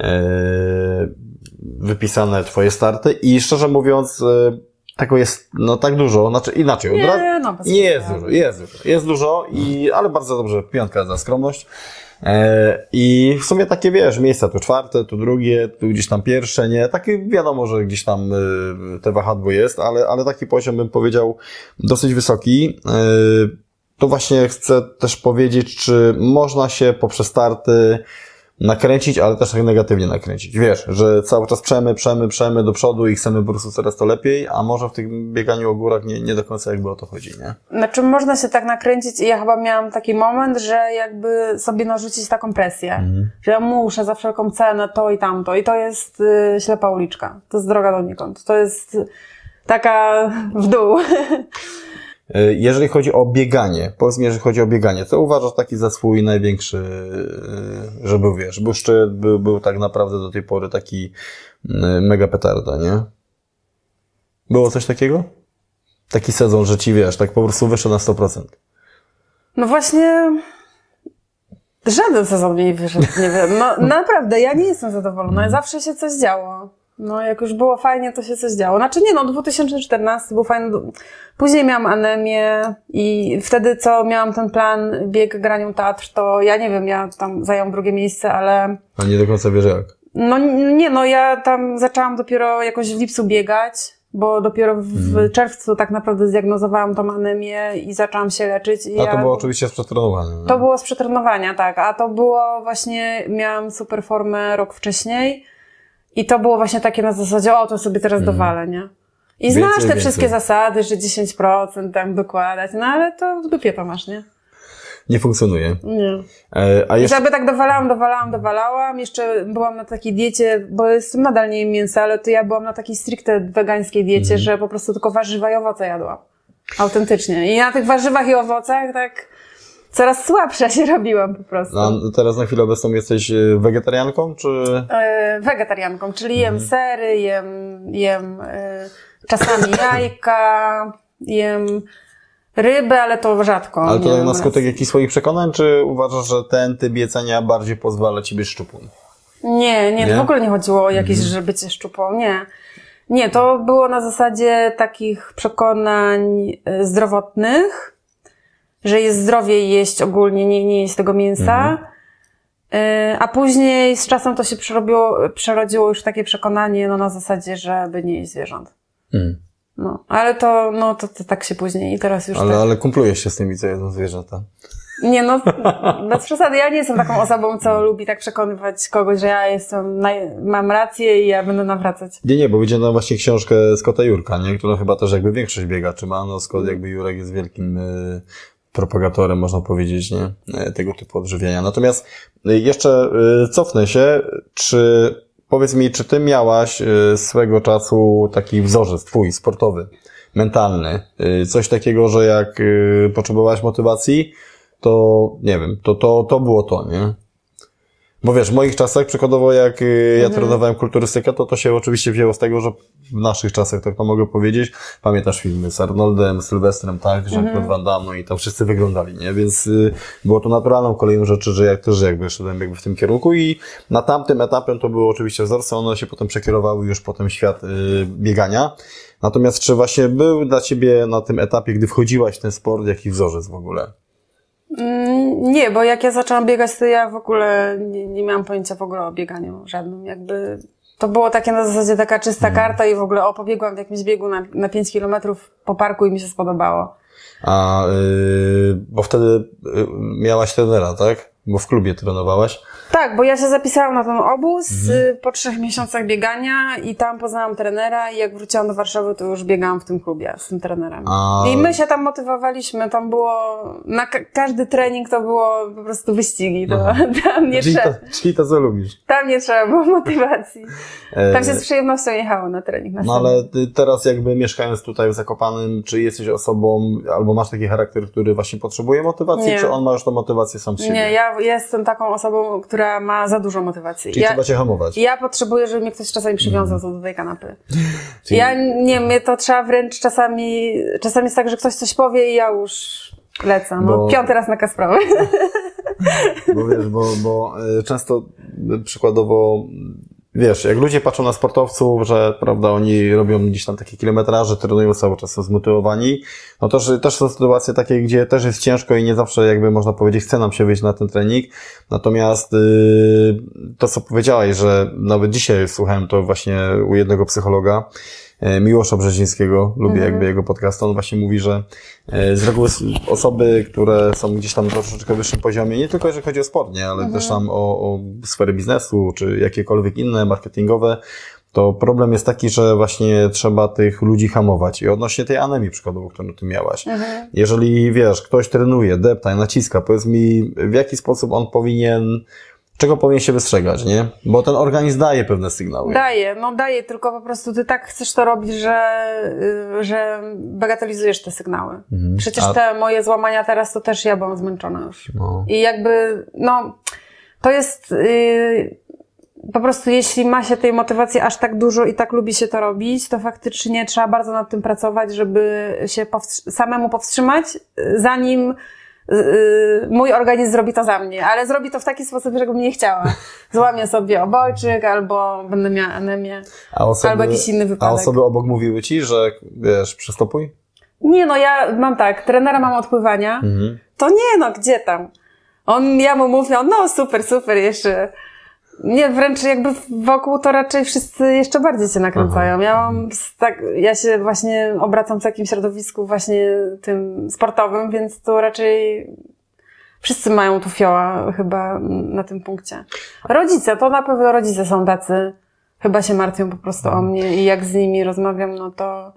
e, wypisane twoje starty i szczerze mówiąc, e, tego jest no tak dużo, znaczy inaczej,
Nie, no bez
nie jest dużo, jest dużo, jest dużo, i, ale bardzo dobrze, piątka za skromność. E, I w sumie takie, wiesz, miejsca tu czwarte, tu drugie, tu gdzieś tam pierwsze, nie? Takie wiadomo, że gdzieś tam y, te wahadło jest, ale, ale taki poziom bym powiedział dosyć wysoki. Y, tu właśnie chcę też powiedzieć, czy można się poprzez starty nakręcić, ale też tak negatywnie nakręcić. Wiesz, że cały czas przemy, przemy, przemy do przodu i chcemy po prostu coraz to lepiej, a może w tym bieganiu o górach nie, nie do końca jakby o to chodzi, nie?
Znaczy można się tak nakręcić i ja chyba miałam taki moment, że jakby sobie narzucić taką presję,
Mhm.
że ja muszę za wszelką cenę to i tamto i to jest y, ślepa uliczka, to jest droga donikąd, to jest taka w dół.
E, Jeżeli chodzi o bieganie, powiedz mi, jeżeli chodzi o bieganie, co uważasz taki za swój największy, e, że był, wiesz, był szczyt, był, był tak naprawdę do tej pory taki e, mega petarda, nie? Było coś takiego? Taki sezon, że ci, wiesz, tak po prostu wyszedł na 100%.
No właśnie żaden sezon mi nie wyszedł, nie wiem, no naprawdę, ja nie jestem zadowolona, zawsze się coś działo. No, jak już było fajnie, to się coś działo. Znaczy nie, no, 2014 był fajny. Później miałam anemię i wtedy, co miałam ten plan, bieg granią teatr, to ja nie wiem, ja tam zajęłam drugie miejsce, ale
A nie do końca wiesz jak.
no nie, no ja tam zaczęłam dopiero jakoś w lipcu biegać, bo dopiero w czerwcu tak naprawdę zdiagnozowałam tą anemię i zaczęłam się leczyć. I
A
ja...
to było oczywiście przetrenowane. nie?
To było z przetrenowania, tak. A to było właśnie, miałam super formę rok wcześniej i to było właśnie takie na zasadzie, o, to sobie teraz dowalę, nie? I
Mhm. Więcej,
znasz te
więcej.
wszystkie zasady, że 10% tam dokładać, no ale to w dupie to masz, nie?
Nie funkcjonuje.
Nie.
E, a
I
jeszcze,
sobie tak dowalałam, dowalałam, dowalałam. Jeszcze byłam na takiej diecie, bo jestem nadal nie jem mięsa, ale to ja byłam na takiej stricte wegańskiej diecie,
Mhm.
że po prostu tylko warzywa i owoce jadłam. Autentycznie. I na tych warzywach i owocach tak coraz słabsza się robiłam po prostu.
a teraz na chwilę obecną jesteś e, wegetarianką, czy...
E, wegetarianką, czyli jem
Mhm.
sery, jem, jem e, czasami jajka, jem rybę, ale to rzadko.
Ale to tak na skutek jakichś swoich przekonań, czy uważasz, że ten typ jedzenia bardziej pozwala ci być szczupłym?
Nie, nie,
Nie? Mhm.
w ogóle nie chodziło o jakieś, że bycie szczupłą, nie. Nie, to było na zasadzie takich przekonań e, zdrowotnych, że jest zdrowiej jeść ogólnie, nie, nie jeść tego mięsa.
Mhm.
E, A później z czasem to się przerobiło, przerodziło już takie przekonanie, no na zasadzie, żeby nie jeść zwierząt.
Mm.
No, ale to, no to, to tak się później i teraz już
Ale,
tak.
ale kumplujesz się z tymi, co jedzą zwierzęta.
Nie no, bez przesady, ja nie jestem taką osobą, co lubi tak przekonywać kogoś, że ja jestem, mam rację i ja będę nawracać.
Nie, nie, bo widziałem właśnie książkę Scotta Jurka, nie? Która chyba też jakby większość biegaczy ma. No Scott jakby Jurek jest wielkim y, propagatorem, można powiedzieć, nie? E, Tego typu odżywiania. Natomiast y, jeszcze y, cofnę się, czy powiedz mi, czy ty miałaś swego czasu taki wzorzec twój, sportowy, mentalny, coś takiego, że jak potrzebowałaś motywacji, to nie wiem, to, to, to było to, nie? Bo wiesz, w moich czasach, przykładowo jak y, ja trenowałem kulturystykę, to to się oczywiście wzięło z tego, że w naszych czasach, tak to mogę powiedzieć, pamiętasz filmy z Arnoldem, Sylwestrem, tak, Jean-Claude Van Damme, no i tam wszyscy wyglądali, nie? Więc y, było to naturalną kolejną rzeczy, że jak też jakby szedłem jakby w tym kierunku i na tamtym etapie to było oczywiście wzorce, one się potem przekierowały już potem świat y, biegania. Natomiast czy właśnie był dla Ciebie na tym etapie, gdy wchodziłaś w ten sport, jakiś wzorzec w ogóle?
Mm, Nie, bo jak ja zaczęłam biegać, to ja w ogóle nie, nie miałam pojęcia w ogóle o bieganiu żadnym. Jakby to było takie na zasadzie taka czysta karta i w ogóle o, pobiegłam w jakimś biegu na, na 5 kilometrów po parku i mi się spodobało.
A, y, bo wtedy y, miałaś trenera, tak? Bo w klubie trenowałaś.
Tak, bo ja się zapisałam na ten obóz
Mhm.
y, po trzech miesiącach biegania i tam poznałam trenera i jak wróciłam do Warszawy, to już biegałam w tym klubie z tym trenerem.
A-
I my się tam motywowaliśmy, tam było, na ka- każdy trening to było po prostu wyścigi, to, tam, nie
czyli, to,
trzeba,
czyli to, co lubisz.
tam nie trzeba było motywacji.
E,
Tam się z przyjemnością jechało na trening. Na
No ale teraz jakby mieszkając tutaj w Zakopanym, czy jesteś osobą, albo masz taki charakter, który właśnie potrzebuje motywacji,
Nie.
czy on ma już tą motywację sam z siebie?
Nie, ja jestem taką osobą, która ma za dużo motywacji.
Czyli
ja,
trzeba cię hamować.
ja potrzebuję, żeby mnie ktoś czasami przywiązał
Mhm.
do tej kanapy.
Czyli-
Ja nie, mnie to trzeba wręcz czasami, czasami jest tak, że ktoś coś powie i ja już lecę. No,
Bo-
piąty raz na kasprowy.
Bo wiesz, bo, bo e, często e, przykładowo, wiesz, jak ludzie patrzą na sportowców, że prawda, oni robią gdzieś tam takie kilometraże, trenują cały czas, są zmotywowani, no to że też są sytuacje takie, gdzie też jest ciężko i nie zawsze jakby można powiedzieć, chce nam się wyjść na ten trening. Natomiast yy, to, co powiedziałeś, że nawet dzisiaj słuchałem to właśnie u jednego psychologa, Miłosza Brzezińskiego, lubię jakby jego podcast, on właśnie mówi, że e, z reguły osoby, które są gdzieś tam na troszeczkę wyższym poziomie, nie tylko jeżeli chodzi o sport, nie, ale też tam o, o sfery biznesu, czy jakiekolwiek inne, marketingowe, to problem jest taki, że właśnie trzeba tych ludzi hamować. I odnośnie tej anemii przykładowo, którą ty miałaś. Jeżeli, wiesz, ktoś trenuje, depta, naciska, powiedz mi, w jaki sposób on powinien, czego powinien się wystrzegać, nie? Bo ten organizm daje pewne sygnały.
Daję, no daję, tylko po prostu ty tak chcesz to robić, że, y, że bagatelizujesz te sygnały. Przecież
A-
te moje złamania teraz to też ja byłam zmęczona już.
No.
I jakby, no, to jest y, po prostu, jeśli ma się tej motywacji aż tak dużo i tak lubi się to robić, to faktycznie trzeba bardzo nad tym pracować, żeby się samemu powstrzymać, y, zanim mój organizm zrobi to za mnie, ale zrobi to w taki sposób, żebym nie chciała. Złamię sobie obojczyk, albo będę miała anemię.
A osoby,
Albo jakiś inny
A
wypadek.
osoby obok mówiły ci, że wiesz, przystopuj?
Nie no, ja mam tak, trenera mam odpływania,
Mhm.
to nie no, gdzie tam? On, ja mu mówię, no super, super, jeszcze. Nie, wręcz jakby wokół to raczej wszyscy jeszcze bardziej się nakręcają. Ja mam tak, ja się właśnie obracam w takim środowisku właśnie tym sportowym, więc to raczej wszyscy mają tu fioła chyba na tym punkcie. Rodzice, to na pewno rodzice są tacy, chyba się martwią po prostu o mnie i jak z nimi rozmawiam, no to,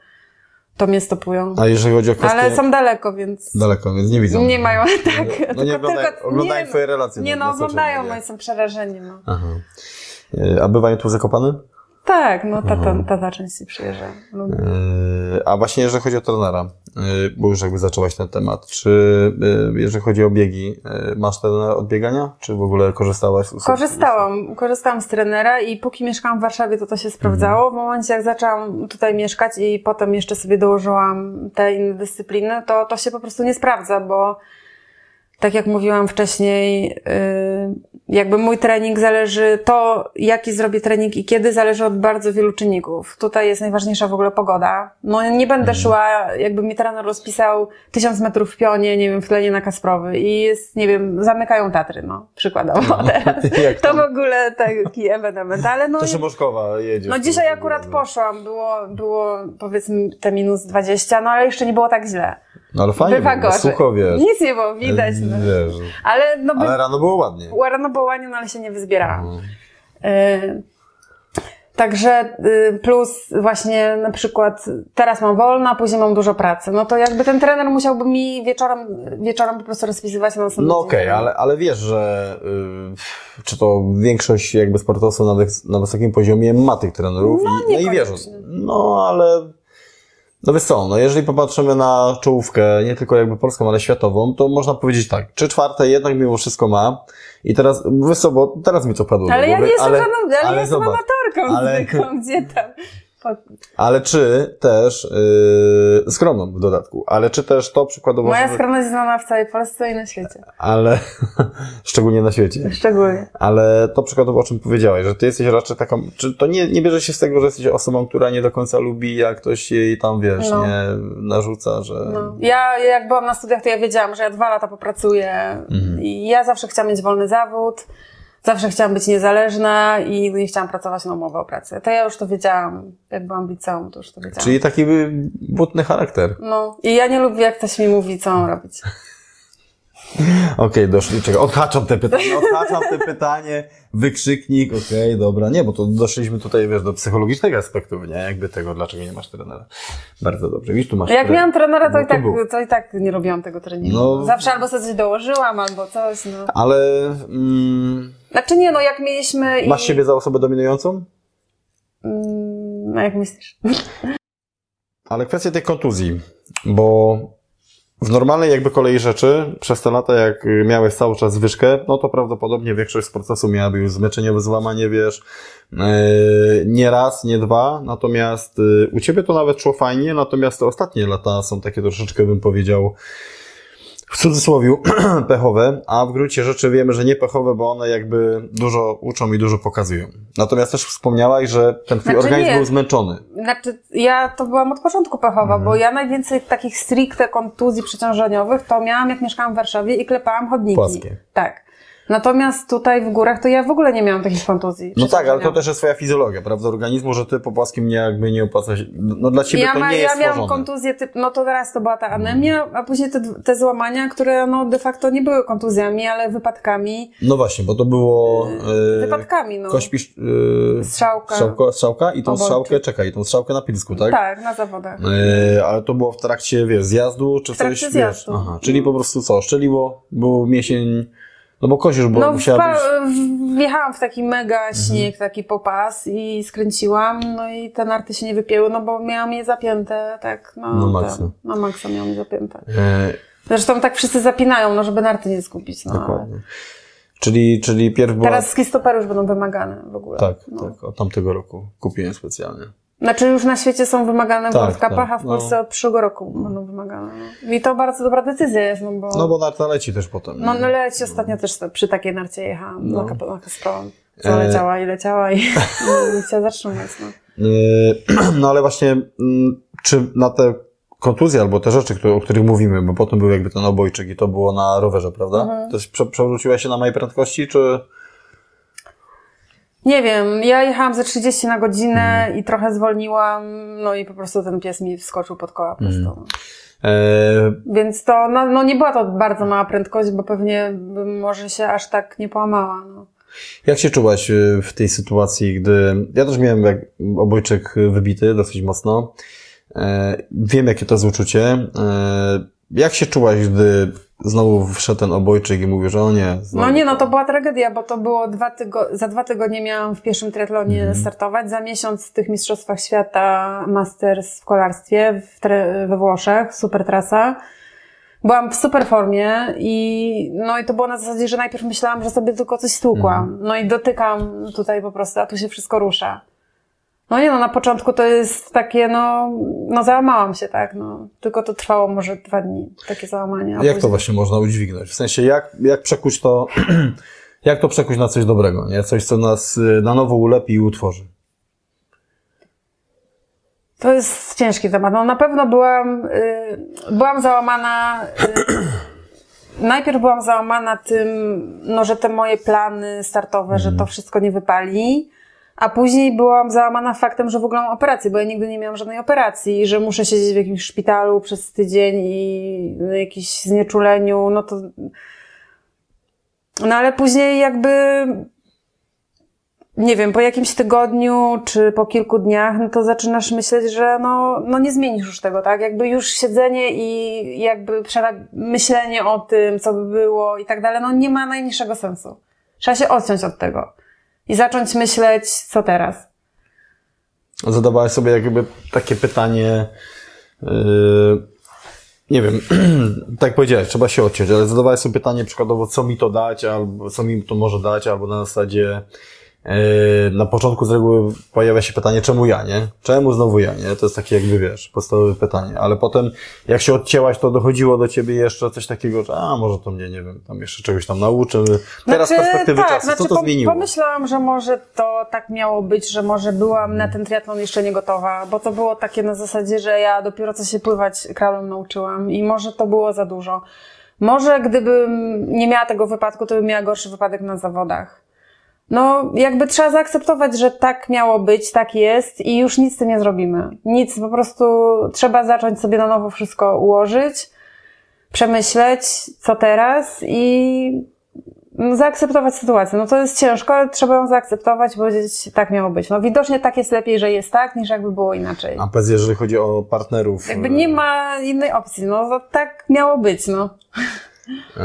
to mnie stopują.
A jeżeli chodzi o kwestię...
Ale są daleko, więc
Daleko, więc nie widzą.
nie mają tak.
No nie oglądają, oglądają
nie,
twoje relacje.
Nie
na-
no,
na social
oglądają, no i są przerażeni. No.
Aha. E, A bywają tu zakopane?
Tak, no tata,
Mhm.
tata częściej przyjeżdża. Lubię.
E, A właśnie jeżeli chodzi o trenera, e, bo już jakby zaczęłaś ten temat, czy e, jeżeli chodzi o biegi, masz trenera od biegania? Czy w ogóle korzystałaś? z-
Korzystałam, korzystałam z trenera i póki mieszkałam w Warszawie, to to się sprawdzało. W momencie, jak zaczęłam tutaj mieszkać i potem jeszcze sobie dołożyłam te inne dyscypliny, to to się po prostu nie sprawdza, bo tak jak mówiłam wcześniej, yy, jakby mój trening zależy, to jaki zrobię trening i kiedy zależy od bardzo wielu czynników. Tutaj jest najważniejsza w ogóle pogoda. No nie będę szła, jakby mi trener rozpisał tysiąc metrów w pionie, nie wiem, w tlenie na Kasprowy i jest, nie wiem, zamykają Tatry, no, przykładowo teraz.
Jak
To w ogóle taki ewenement, ale no...
To Szymoszkowa jedzie.
No dzisiaj akurat poszłam, było, było powiedzmy te minus 20, no ale jeszcze nie było tak źle.
No ale fajnie,
Bywa gorzej.
sucho wiesz.
Nic nie było widać.
E,
No.
Wiesz.
Ale no by...
Ale rano było ładnie.
Rano było ładnie, no ale się nie wyzbierałam.
No.
Y, Także y, plus właśnie na przykład teraz mam wolno, a później mam dużo pracy. No to jakby ten trener musiałby mi wieczorem, wieczorem po prostu rozpisywać na następny
No okej, ale, ale wiesz, że y, czy to większość jakby sportowców na, na wysokim poziomie ma tych trenerów
No,
i, no i wierzą. No ale no wiesz co, no jeżeli popatrzymy na czołówkę, nie tylko jakby polską, ale światową, to można powiedzieć tak, czy czwarte jednak mimo wszystko ma i teraz, wiesz co, bo teraz mi to padło
Ale ja nie jestem
ale,
żadną, ale,
ale
ja jestem
zobacz,
amatorką
ale-
zwykłą, gdzie tam.
Ale czy też, yy, skromną w dodatku, ale czy też to przykładowo,
Moja skromność jest znana w całej Polsce i na świecie.
ale szczególnie na świecie.
Szczególnie.
Ale to przykładowo o czym powiedziałeś, że ty jesteś raczej taką, czy to nie, nie bierze się z tego, że jesteś osobą, która nie do końca lubi, jak ktoś jej tam, wiesz,
No.
nie narzuca, że...
No. Ja jak byłam na studiach, to ja wiedziałam, że ja dwa lata popracuję
Mhm.
i ja zawsze chciałam mieć wolny zawód, zawsze chciałam być niezależna i nigdy nie chciałam pracować na umowę o pracę. To ja już to wiedziałam. Jak byłam liceum, to już to wiedziałam.
Czyli taki butny charakter.
No. I ja nie lubię, jak ktoś mi mówi, co mam robić.
Okej, doszli, czekaj, odhaczam te pytanie, odhaczam te pytanie, wykrzyknik, okej, dobra, nie, bo to doszliśmy tutaj, wiesz, do psychologicznego aspektu, nie, jakby tego, dlaczego nie masz trenera. Bardzo dobrze, widzisz, tu masz
Jak
trener.
miałam trenera, to,
No
i tak,
był.
to i tak nie robiłam tego treningu.
No.
Zawsze albo sobie coś dołożyłam, albo coś, no.
Ale mm,
Znaczy nie, no jak mieliśmy i...
masz siebie za osobę dominującą?
Mm, No jak myślisz?
Ale kwestia tej kontuzji, bo w normalnej jakby kolei rzeczy, przez te lata jak miałeś cały czas zwyżkę, no to prawdopodobnie większość procesu miałaby już zmęczeniowe złamanie, wiesz, yy, nie raz, nie dwa, natomiast yy, u Ciebie to nawet szło fajnie, natomiast te ostatnie lata są takie troszeczkę, bym powiedział, w cudzysłowie pechowe, a w gruncie rzeczy wiemy, że nie pechowe, bo one jakby dużo uczą i dużo pokazują. Natomiast też wspomniałaś, że ten Twój
Znaczy
organizm
nie.
był zmęczony.
Znaczy, ja to byłam od początku pechowa,
Mhm.
bo ja najwięcej takich stricte kontuzji przeciążeniowych to miałam jak mieszkałam w Warszawie i klepałam chodniki.
Płaskie.
Tak. Natomiast tutaj w górach to ja w ogóle nie miałam takich kontuzji.
No tak, ale to też jest twoja fizjologia, prawda, organizmu, że ty po płaskim nie jakby nie opłaca się, no dla ciebie
ja,
to
ma,
nie
ja
jest
miałam
stworzone.
Kontuzję, typ, no to teraz to była ta anemia, a później te, te złamania, które no de facto nie były kontuzjami, ale wypadkami.
No właśnie, bo to było yy,
Wypadkami, no.
kośpisz, yy,
Strzałka.
strzałko, strzałka i tą strzałkę, czekaj, tą strzałkę na pilsku, tak?
Tak, na zawodach.
Yy, ale to było w trakcie, wiesz, zjazdu, czy
W
coś,
zjazdu.
wiesz, aha, czyli po prostu co, szczeliło, był miesień, no bo kozisz, bo
No,
musiała
wpa-
być,
w- wjechałam w taki mega
Mhm.
śnieg, taki popas i skręciłam, no i te narty się nie wypięły, no bo miałam je zapięte, tak, no,
Na maksa.
Ten, na maksa miałam je zapięte.
yy,
Zresztą tak wszyscy zapinają, no żeby narty nie zgubić, no. ale
dokładnie. Czyli, czyli pierw była,
Teraz skistopery już będą wymagane w ogóle.
tak,
no.
tak, od tamtego roku kupiłem specjalnie.
Znaczy już na świecie są wymagane w
Tak,
World Cupach,
tak,
a w
no.
Polsce od przyszłego roku będą wymagane. No. I to bardzo dobra decyzja jest, no bo...
No bo narta leci też potem.
No, no leci ostatnio też przy takiej narcie jechałam
No.
na, Kasprową.
E.
Co leciała i leciała i nie chciała zatrzymać, no.
Yy, No ale właśnie, mm, czy na te kontuzje albo te rzeczy, które, o których mówimy, bo potem był jakby ten obojczyk i to było na rowerze, prawda?
Mhm.
To prze, przewróciła się na małej prędkości, czy...
Nie wiem, ja jechałam ze 30 na godzinę
Mhm.
i trochę zwolniłam, no i po prostu ten pies mi wskoczył pod koła prosto.
Mhm.
no.
E,
Więc to, no, no nie była to bardzo mała prędkość, bo pewnie bym może się aż tak nie połamała, no.
jak się czułaś y, w tej sytuacji, gdy... Ja też miałem jak obojczyk wybity dosyć mocno. E, Wiem, jakie to jest uczucie. E, Jak się czułaś, gdy znowu wszedł ten obojczyk i mówisz, że o nie... Znowu
No nie, no to była tragedia, bo to było dwa tygo- za dwa tygodnie miałam w pierwszym triatlonie
Mhm.
startować, za miesiąc w tych Mistrzostwach Świata Masters w kolarstwie w tre- we Włoszech, super trasa. Byłam w super formie i no i to było na zasadzie, że najpierw myślałam, że sobie tylko coś stłukłam.
Mhm.
No i dotykam tutaj po prostu, a tu się wszystko rusza. No nie no, na początku to jest takie, no, no załamałam się, tak, no. Tylko to trwało może dwa dni, takie załamanie.
Jak to
później-
właśnie można udźwignąć? W sensie, jak, jak przekuć to, jak to przekuć na coś dobrego, nie? Coś, co nas y, na nowo ulepi i utworzy.
To jest ciężki temat. No na pewno byłam, y, byłam załamana. Y, najpierw byłam załamana tym, no, że te moje plany startowe, że to wszystko nie wypali. A później byłam załamana faktem, że w ogóle mam operację, bo ja nigdy nie miałam żadnej operacji że muszę siedzieć w jakimś szpitalu przez tydzień i na jakimś znieczuleniu, no to... No ale później jakby nie wiem, po jakimś tygodniu czy po kilku dniach, no to zaczynasz myśleć, że no, no nie zmienisz już tego, tak? Jakby już siedzenie i jakby myślenie o tym, co by było i tak dalej, no nie ma najmniejszego sensu. Trzeba się odciąć od tego i zacząć myśleć, co teraz.
Zadawałaś sobie jakby takie pytanie, yy, nie wiem, tak powiedziałeś, trzeba się odciąć, ale zadawałeś sobie pytanie przykładowo, co mi to dać, albo co mi to może dać, albo na zasadzie, na początku z reguły pojawia się pytanie, czemu ja, nie? Czemu znowu ja, nie? To jest takie jakby, wiesz, podstawowe pytanie, ale potem jak się odcięłaś, to dochodziło do ciebie jeszcze coś takiego, że a, może to mnie, nie wiem, tam jeszcze czegoś tam nauczy. Teraz z perspektywy
tak,
czasu,
znaczy,
co to zmieniło?
Pomyślałam, że może to tak miało być, że może byłam na ten triatlon jeszcze nie gotowa, bo to było takie na zasadzie, że ja dopiero co się pływać kraulem nauczyłam i może to było za dużo. Może gdybym nie miała tego wypadku, to bym miała gorszy wypadek na zawodach. No, jakby trzeba zaakceptować, że tak miało być, tak jest i już nic z tym nie zrobimy. Nic, po prostu trzeba zacząć sobie na nowo wszystko ułożyć. przemyśleć, co teraz i no, zaakceptować sytuację. No to jest ciężko, ale trzeba ją zaakceptować, powiedzieć, tak miało być. No widocznie tak jest lepiej, że jest tak, niż jakby było inaczej.
A powiedz, jeżeli chodzi o partnerów.
Jakby nie ma innej opcji, no to tak miało być, no.
e,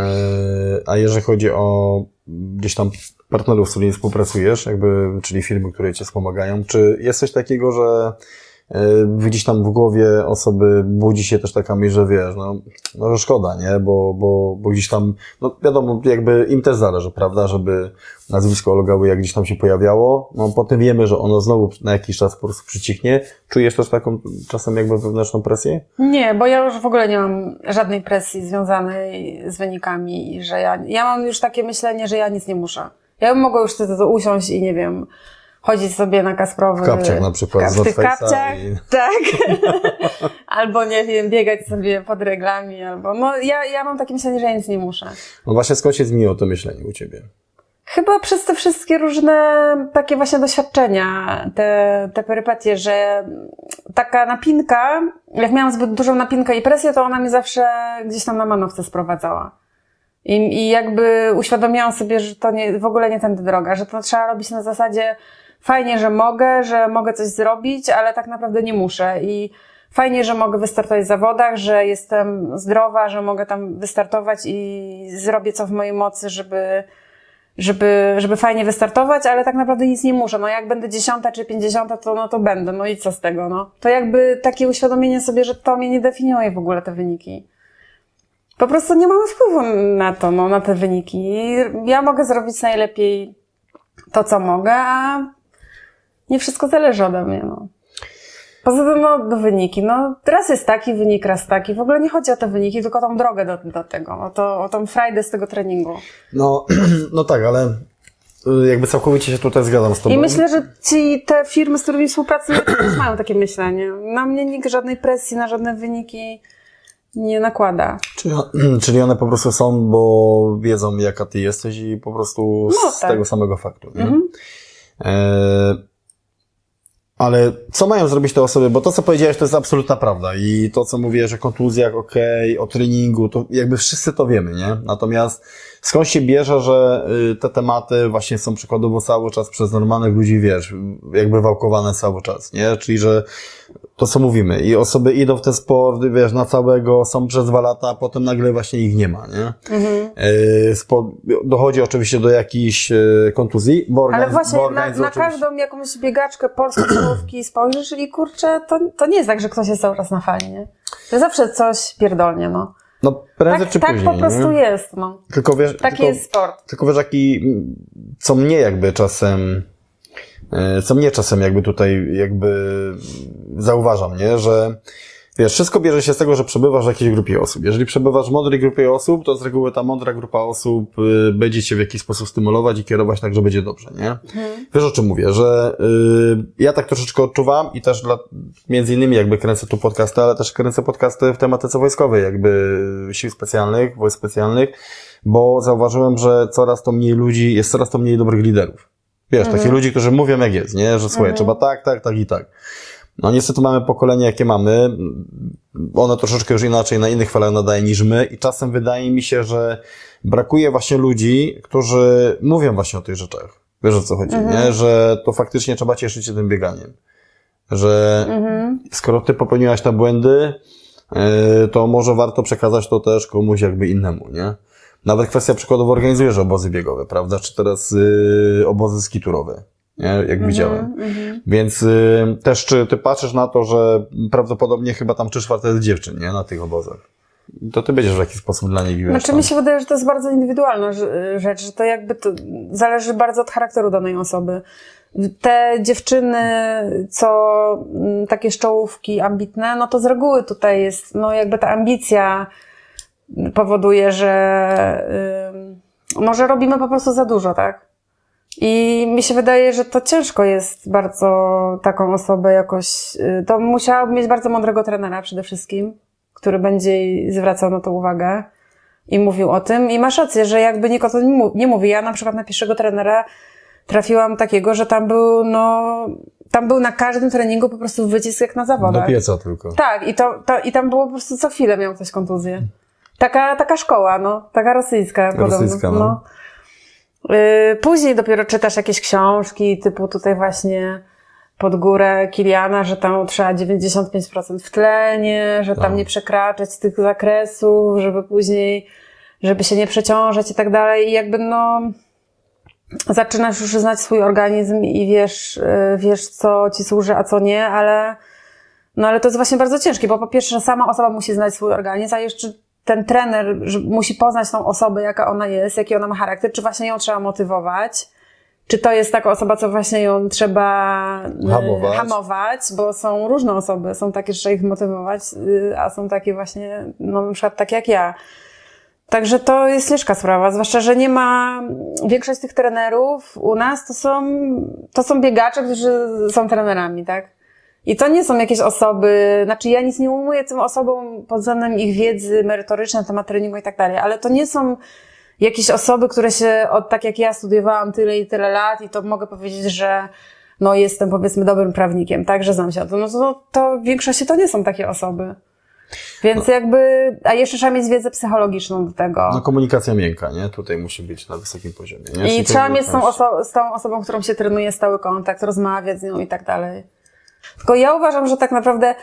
A jeżeli chodzi o gdzieś tam partnerów, z którymi współpracujesz, jakby, czyli firmy, które cię wspomagają, czy jest coś takiego, że e, gdzieś tam w głowie osoby budzi się też taka myśl, że wiesz, no, no że szkoda, nie? Bo, bo, bo gdzieś tam, no wiadomo, jakby im też zależy, prawda, żeby nazwisko Olgały jak gdzieś tam się pojawiało, no potem wiemy, że ono znowu na jakiś czas po prostu przycichnie. Czujesz też taką czasem jakby wewnętrzną presję?
Nie, bo ja już w ogóle nie mam żadnej presji związanej z wynikami i że ja, ja mam już takie myślenie, że ja nic nie muszę. Ja bym mogła już wtedy to usiąść i nie wiem, chodzić sobie na Kasprowy.
W kapciach na przykład,
W tych kapciach,
i-
tak. albo nie wiem, biegać sobie pod reglami, albo, no ja, ja mam takie myślenie, że ja nic nie muszę.
No właśnie skąd się zmieniło to myślenie u ciebie?
Chyba przez te wszystkie różne takie właśnie doświadczenia, te, te perypetie, że taka napinka, jak miałam zbyt dużą napinkę i presję, to ona mnie zawsze gdzieś tam na manowce sprowadzała. I, I jakby uświadomiłam sobie, że to nie, w ogóle nie tędy droga, że to trzeba robić na zasadzie fajnie, że mogę, że mogę coś zrobić, ale tak naprawdę nie muszę. I fajnie, że mogę wystartować w zawodach, że jestem zdrowa, że mogę tam wystartować i zrobię co w mojej mocy, żeby, żeby, żeby fajnie wystartować, ale tak naprawdę nic nie muszę. No jak będę dziesiąta czy pięćdziesiąta, to no to będę. No i co z tego, no. To jakby takie uświadomienie sobie, że to mnie nie definiuje w ogóle te wyniki. Po prostu nie mamy wpływu na to, no, na te wyniki. Ja mogę zrobić najlepiej to, co mogę, a nie wszystko zależy ode mnie, no. Poza tym, no, wyniki. No, raz jest taki wynik, raz taki. W ogóle nie chodzi o te wyniki, tylko o tą drogę do, do tego, o, to, o tą frajdę z tego treningu.
No, no tak, ale y, jakby całkowicie się tutaj zgadzam z tobą.
I myślę, że ci, te firmy, z którymi współpracuję, też mają takie myślenie. Na mnie nikt żadnej presji na żadne wyniki nie nakłada.
Czyli, czyli one po prostu są, bo wiedzą jaka ty jesteś i po prostu z
No tak.
tego samego faktu. Nie?
Mhm.
E, ale co mają zrobić te osoby? Bo to, co powiedziałeś, to jest absolutna prawda. I to, co mówię, o kontuzjach, okej, o treningu, to jakby wszyscy to wiemy, nie? Natomiast skąd się bierze, że y, te tematy właśnie są przykładowo cały czas przez normalnych ludzi, wiesz, jakby wałkowane cały czas, nie? Czyli, że to, co mówimy, i osoby idą w ten sport, wiesz, na całego, są przez dwa lata, a potem nagle właśnie ich nie ma, nie?
Mhm.
Spo, dochodzi oczywiście do jakichś e, kontuzji, bo
Ale właśnie
bo
na, na
oczywiście-
każdą jakąś biegaczkę polskiej czołówki spojrzysz i kurczę, to, to nie jest tak, że ktoś jest cały czas na fali, nie? To zawsze coś pierdolnie, no.
No, prędzej
Tak,
czy
tak
później,
po prostu
nie?
jest, no.
Tylko wiesz,
Taki
tylko,
jest sport.
tylko wiesz, jaki, co mnie jakby czasem, e, co mnie czasem jakby tutaj jakby zauważam, nie, że wiesz, wszystko bierze się z tego, że przebywasz w jakiejś grupie osób. Jeżeli przebywasz w mądrej grupie osób, to z reguły ta mądra grupa osób y, będzie cię w jakiś sposób stymulować i kierować tak, że będzie dobrze, nie? Wiesz o czym mówię, że y, ja tak troszeczkę odczuwam i też dla, między innymi jakby kręcę tu podcasty, ale też kręcę podcasty w tematyce wojskowej, jakby sił specjalnych, wojsk specjalnych, bo zauważyłem, że coraz to mniej ludzi, jest coraz to mniej dobrych liderów. Wiesz, takich ludzi, którzy mówią jak jest, nie? Że słuchaj, trzeba tak, tak, tak i tak. No niestety mamy pokolenie, jakie mamy. Ono troszeczkę już inaczej na innych falach nadaje niż my i czasem wydaje mi się, że brakuje właśnie ludzi, którzy mówią właśnie o tych rzeczach. Wiesz o co chodzi, nie? Że to faktycznie trzeba cieszyć się tym bieganiem. Że
Mhm.
skoro ty popełniłaś te błędy, yy, to może warto przekazać to też komuś jakby innemu, nie? Nawet kwestia przykładowo organizujesz obozy biegowe, prawda? Czy teraz yy, obozy skiturowe, nie? Jak widziałem.
Mhm.
Więc y, też czy ty patrzysz na to, że prawdopodobnie chyba tam trzy czwarte jest dziewczyn, nie? Na tych obozach. To ty będziesz w jakiś sposób dla nich wiesz,
Znaczy mi się wydaje, że to jest bardzo indywidualna rz- rzecz, że to jakby to zależy bardzo od charakteru danej osoby. Te dziewczyny, co mm, takie szczołówki ambitne, no to z reguły tutaj jest, no jakby ta ambicja powoduje, że może robimy po prostu za dużo, tak? I mi się wydaje, że to ciężko jest bardzo taką osobę jakoś. y, To musiałaby mieć bardzo mądrego trenera przede wszystkim, który będzie zwracał na to uwagę i mówił o tym. I masz rację, że jakby nikt o tym nie mówi. Ja na przykład na pierwszego trenera trafiłam takiego, że tam był, no, tam był na każdym treningu po prostu wycisk jak na
Do
zawodach.
pieca tylko.
Tak, i, to, to, i tam było po prostu co chwilę miał ktoś kontuzję. Taka, taka szkoła, no. Taka rosyjska,
Rosyjska,
podobno.
no.
No. Y, Później dopiero czytasz jakieś książki, typu tutaj właśnie pod górę Kiliana, że tam trzeba 95% w tlenie, że tam
Tak.
nie przekraczać tych zakresów, żeby później, żeby się nie przeciążać i tak dalej. I jakby no, zaczynasz już znać swój organizm i wiesz, y, wiesz co ci służy, a co nie, ale no ale to jest właśnie bardzo ciężkie, bo po pierwsze sama osoba musi znać swój organizm, a jeszcze ten trener musi poznać tą osobę, jaka ona jest, jaki ona ma charakter, czy właśnie ją trzeba motywować, czy to jest taka osoba, co właśnie ją trzeba y,
Hamować.
hamować bo są różne osoby, są takie, że trzeba ich motywować, y, a są takie właśnie, no na przykład takie jak ja. Także to jest ciężka sprawa, zwłaszcza, że nie ma, większość tych trenerów u nas to są, to są biegacze, którzy są trenerami, tak? I to nie są jakieś osoby, znaczy ja nic nie umuję tym osobom pod względem ich wiedzy merytorycznej na temat treningu i tak dalej, ale to nie są jakieś osoby, które się, od, tak jak ja studiowałam tyle i tyle lat i to mogę powiedzieć, że no jestem powiedzmy dobrym prawnikiem, tak, że znam się o tym, no to, to w większości to nie są takie osoby. Więc jakby, a jeszcze trzeba mieć wiedzę psychologiczną do tego.
No komunikacja miękka, nie? Tutaj musi być na wysokim poziomie, nie?
I trzeba mieć z tą, oso- z tą osobą, którą się trenuje, stały kontakt, rozmawiać z nią i tak dalej. Tylko ja uważam, że tak naprawdę,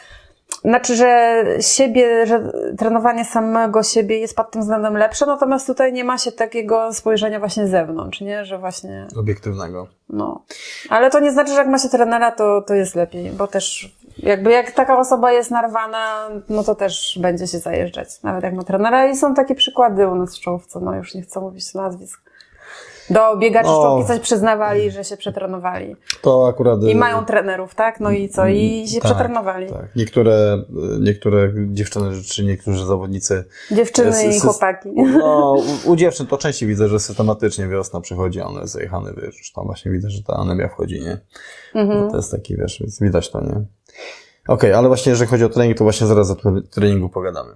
znaczy, że siebie, że trenowanie samego siebie jest pod tym względem lepsze, natomiast tutaj nie ma się takiego spojrzenia właśnie z zewnątrz, nie? Że właśnie,
Obiektywnego.
no. Ale to nie znaczy, że jak ma się trenera, to, to jest lepiej, bo też jakby jak taka osoba jest narwana, no to też będzie się zajeżdżać, nawet jak ma trenera i są takie przykłady u nas w czołówce, no już nie chcę mówić nazwisk. Do biegaczy
No.
coś przyznawali, że się przetrenowali.
To akurat...
I mają trenerów, tak? No i co? I się
tak,
przetrenowali.
Tak. Niektóre, niektóre dziewczyny, czy niektórzy zawodnicy
Dziewczyny i chłopaki.
No, u, u dziewczyn to częściej widzę, że systematycznie wiosna przychodzi, a one zajechane, wiesz, tam właśnie widzę, że ta anemia wchodzi, nie?
Mhm.
To jest taki, wiesz, więc widać to, nie? Okej, ale właśnie jeżeli chodzi o trening, to właśnie zaraz o tre- treningu pogadamy.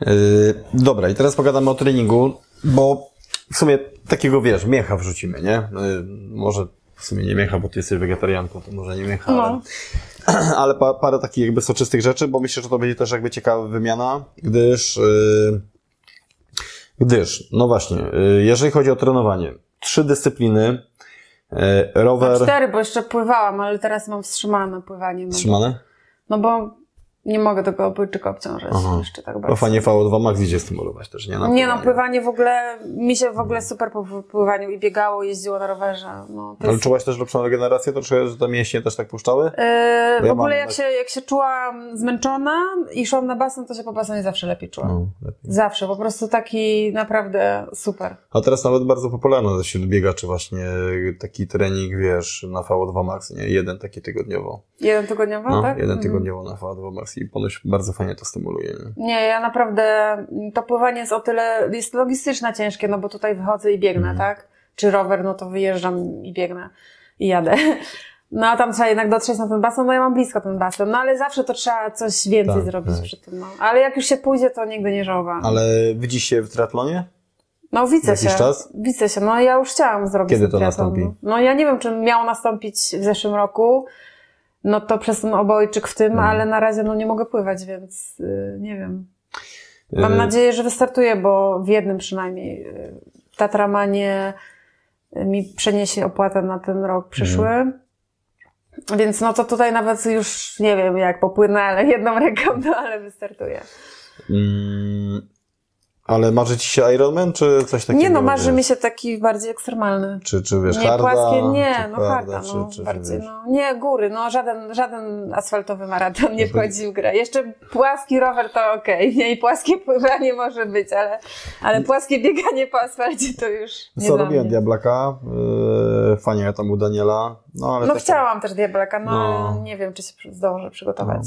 Yy, dobra, i teraz pogadamy o treningu, bo w sumie takiego, wiesz, miecha wrzucimy, nie? Yy, może w sumie nie miecha, bo ty jesteś wegetarianką, to może nie miecha,
No.
ale, ale pa, parę takich jakby soczystych rzeczy, bo myślę, że to będzie też jakby ciekawa wymiana, gdyż, yy, gdyż, no właśnie, yy, jeżeli chodzi o trenowanie, trzy dyscypliny, yy, rower,
Cztery, bo jeszcze pływałam, ale teraz mam wstrzymane pływanie. No,
trzymane?
no bo nie mogę tego obojczyka obciążać
Aha.
jeszcze tak
No
bardzo.
fajnie VO2 max idzie stymulować też, nie? Na
Nie no,
pływanie.
w ogóle, mi się w ogóle super po pływaniu i biegało, jeździło na rowerze. No,
Ale
jest,
czułaś też lepszą regenerację? To czuję, że te mięśnie też tak puszczały?
Yy,
Bo
w
ja
ogóle jak
tak-
się, jak się czułam zmęczona i szłam na basen, to się po basenie zawsze lepiej czułam.
No, lepiej.
Zawsze, po prostu taki naprawdę super.
A teraz nawet bardzo popularny wśród biegaczy właśnie taki trening, wiesz, na VO2 max, nie? Jeden taki tygodniowo.
Jeden tygodniowo,
No,
tak?
jeden
Mhm.
tygodniowo na VO2 max i ponoć bardzo fajnie to stymuluje, nie?
Nie, ja naprawdę, to pływanie jest o tyle, jest logistyczne ciężkie, no bo tutaj wychodzę i biegnę,
Mhm.
tak? Czy rower, no to wyjeżdżam i biegnę i jadę. No a tam trzeba jednak dotrzeć na ten basen, no ja mam blisko ten basen, no ale zawsze to trzeba coś więcej
Tak,
zrobić
tak.
przy tym, no. Ale jak już się pójdzie, to nigdy nie żałowałam.
Ale widzisz się w triatlonie?
No widzę
Jakiś
się.
czas?
Widzę się, no ja już chciałam zrobić
Kiedy to
triatlon,
nastąpi?
No. no ja nie wiem, czy miało nastąpić w zeszłym roku, no to przez ten obojczyk w tym,
Mhm.
ale na razie no nie mogę pływać, więc y, nie wiem. Mam
Y,
nadzieję, że wystartuję, bo w jednym przynajmniej y, Tatramanie mi przeniesie opłatę na ten rok przyszły. Więc no to tutaj nawet już nie wiem jak popłynę, ale jedną ręką, no ale wystartuję.
Mm, ale marzy ci się Ironman, czy coś takiego?
Nie no, marzy mi się taki bardziej ekstremalny.
Czy, czy wiesz,
nie,
harda?
płaskie, nie, no
harda,
harda, no,
czy, czy,
bardziej, no, nie, góry, no, żaden, żaden asfaltowy maraton nie
No
wchodzi w grę. Jeszcze płaski rower to okej, nie, i płaskie pływanie może być, ale, ale płaskie bieganie po asfalcie to już nie
Co robiłem. Diablaka, yy, fajnie ja tam u Daniela, no ale
No
też-
chciałam też diablaka, no,
No.
nie wiem, czy się zdążę przygotować.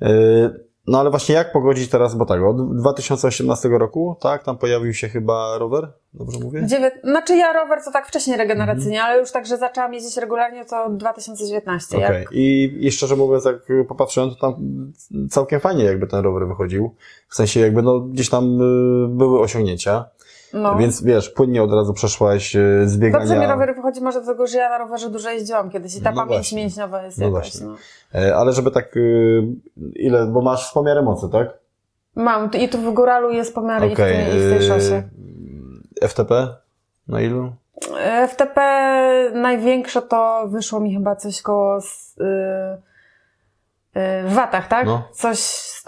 Yy, No ale właśnie jak pogodzić teraz, bo tak, od 2018 roku, tak, tam pojawił się chyba rower, dobrze mówię?
Dziewię... Znaczy ja rower to tak wcześniej regeneracyjnie,
Mhm.
ale już tak, że zaczęłam jeździć regularnie to 2019.
Okej,
Jak...
I, i szczerze mówiąc, jak popatrzyłem, to tam całkiem fajnie jakby ten rower wychodził, w sensie jakby no gdzieś tam y, były osiągnięcia,
No.
więc wiesz, płynnie od razu przeszłaś y, z biegania.
Dobrze mi rower wychodzi może dlatego, że ja na rowerze dużo jeździłam kiedyś i ta
No
pamięć
właśnie.
mięśniowa jest
No
jakaś.
właśnie.
No.
E, Ale żeby tak, y, ile, bo masz z pomiarem mocy, tak?
Mam. I tu w góralu jest pomiary i w, tej, i w tej szosie.
FTP? Na ilu?
FTP największe to wyszło mi chyba coś koło y, y, w watach, tak?
No.
Coś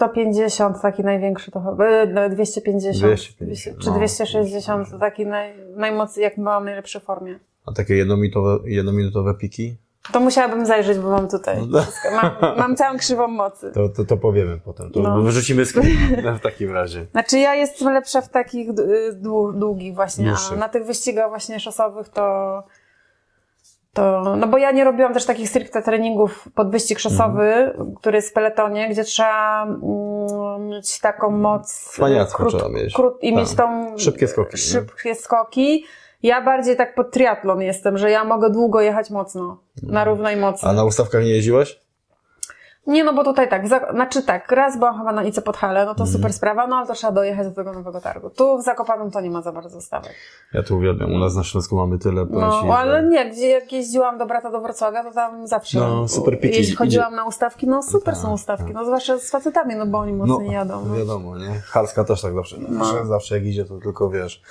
150, taki największy to chyba, y, no, 250,
250,
czy
no.
260, to taki naj, najmocniej, jak mam najlepszej formie.
A takie jednominutowe, jednominutowe piki?
To musiałabym zajrzeć, bo mam tutaj.
No.
Mam, mam całą krzywą mocy.
To, to, to powiemy potem. To
No.
wyrzucimy screen w takim razie.
Znaczy ja jestem lepsza w takich y, dłu- długich właśnie, a na tych wyścigach właśnie szosowych to, to, no bo ja nie robiłam też takich stricte treningów pod wyścig szosowy,
Mhm.
który jest w peletonie, gdzie trzeba mm, mieć taką moc
Cwaniacką trzeba mieć.
krót, i
Tak.
mieć tą
Szybkie skoki, nie?
szybkie skoki. Ja bardziej tak pod triatlon jestem, że ja mogę długo jechać mocno, na równej mocy.
A na ustawkach nie jeździłeś?
Nie, no bo tutaj tak, za, znaczy tak, raz byłam chyba na Ice Podhale, no to
Mhm.
super sprawa, no ale to trzeba dojechać do tego nowego targu. Tu w Zakopanem to nie ma za bardzo stawek.
Ja tu uwielbiam. U nas na Śląsku mamy tyle. powiem ci,
No,
że-
ale nie, gdzie jak jeździłam do brata do Wrocławia, to tam zawsze.
No, super piki
Jeśli
idzie.
chodziłam na ustawki, no super
Tak,
są ustawki,
tak.
no zwłaszcza z facetami, no bo oni mocno nie jadą. No.
wiadomo, nie? Halska też tak zawsze. Zawsze, zawsze jak idzie, to tylko wiesz.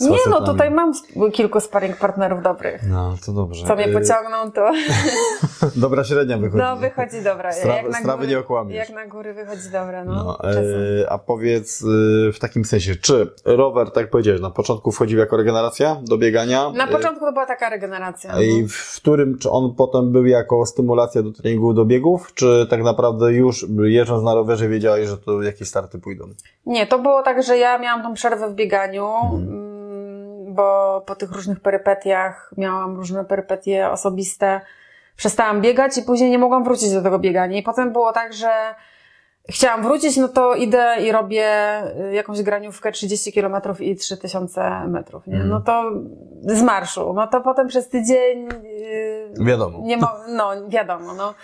Nie, no tutaj mam kilku sparring partnerów dobrych.
No, to dobrze.
Co mnie
Y,
pociągną, to
Dobra średnia wychodzi.
no, wychodzi dobra.
Strawy- strawy nie okłamiesz.
Jak na góry wychodzi dobra, no.
No, e, a powiedz e, w takim sensie, czy rower, tak jak powiedziałeś, na początku wchodził jako regeneracja do biegania?
Na
E,
początku to była taka regeneracja.
I
no.
w którym, czy on potem był jako stymulacja do treningu, do biegów, czy tak naprawdę już jeżdżąc na rowerze wiedziałeś, że to jakieś starty pójdą?
Nie, to było tak, że ja miałam tą przerwę w bieganiu,
Mhm.
Mm, bo po tych różnych perypetiach miałam różne perypetie osobiste. Przestałam biegać i później nie mogłam wrócić do tego biegania. I potem było tak, że chciałam wrócić, no to idę i robię y, jakąś graniówkę 30 km i 3000 metrów, nie?
Mhm.
No to z marszu. No to potem przez tydzień y,
Wiadomo.
nie mo- no, wiadomo, no.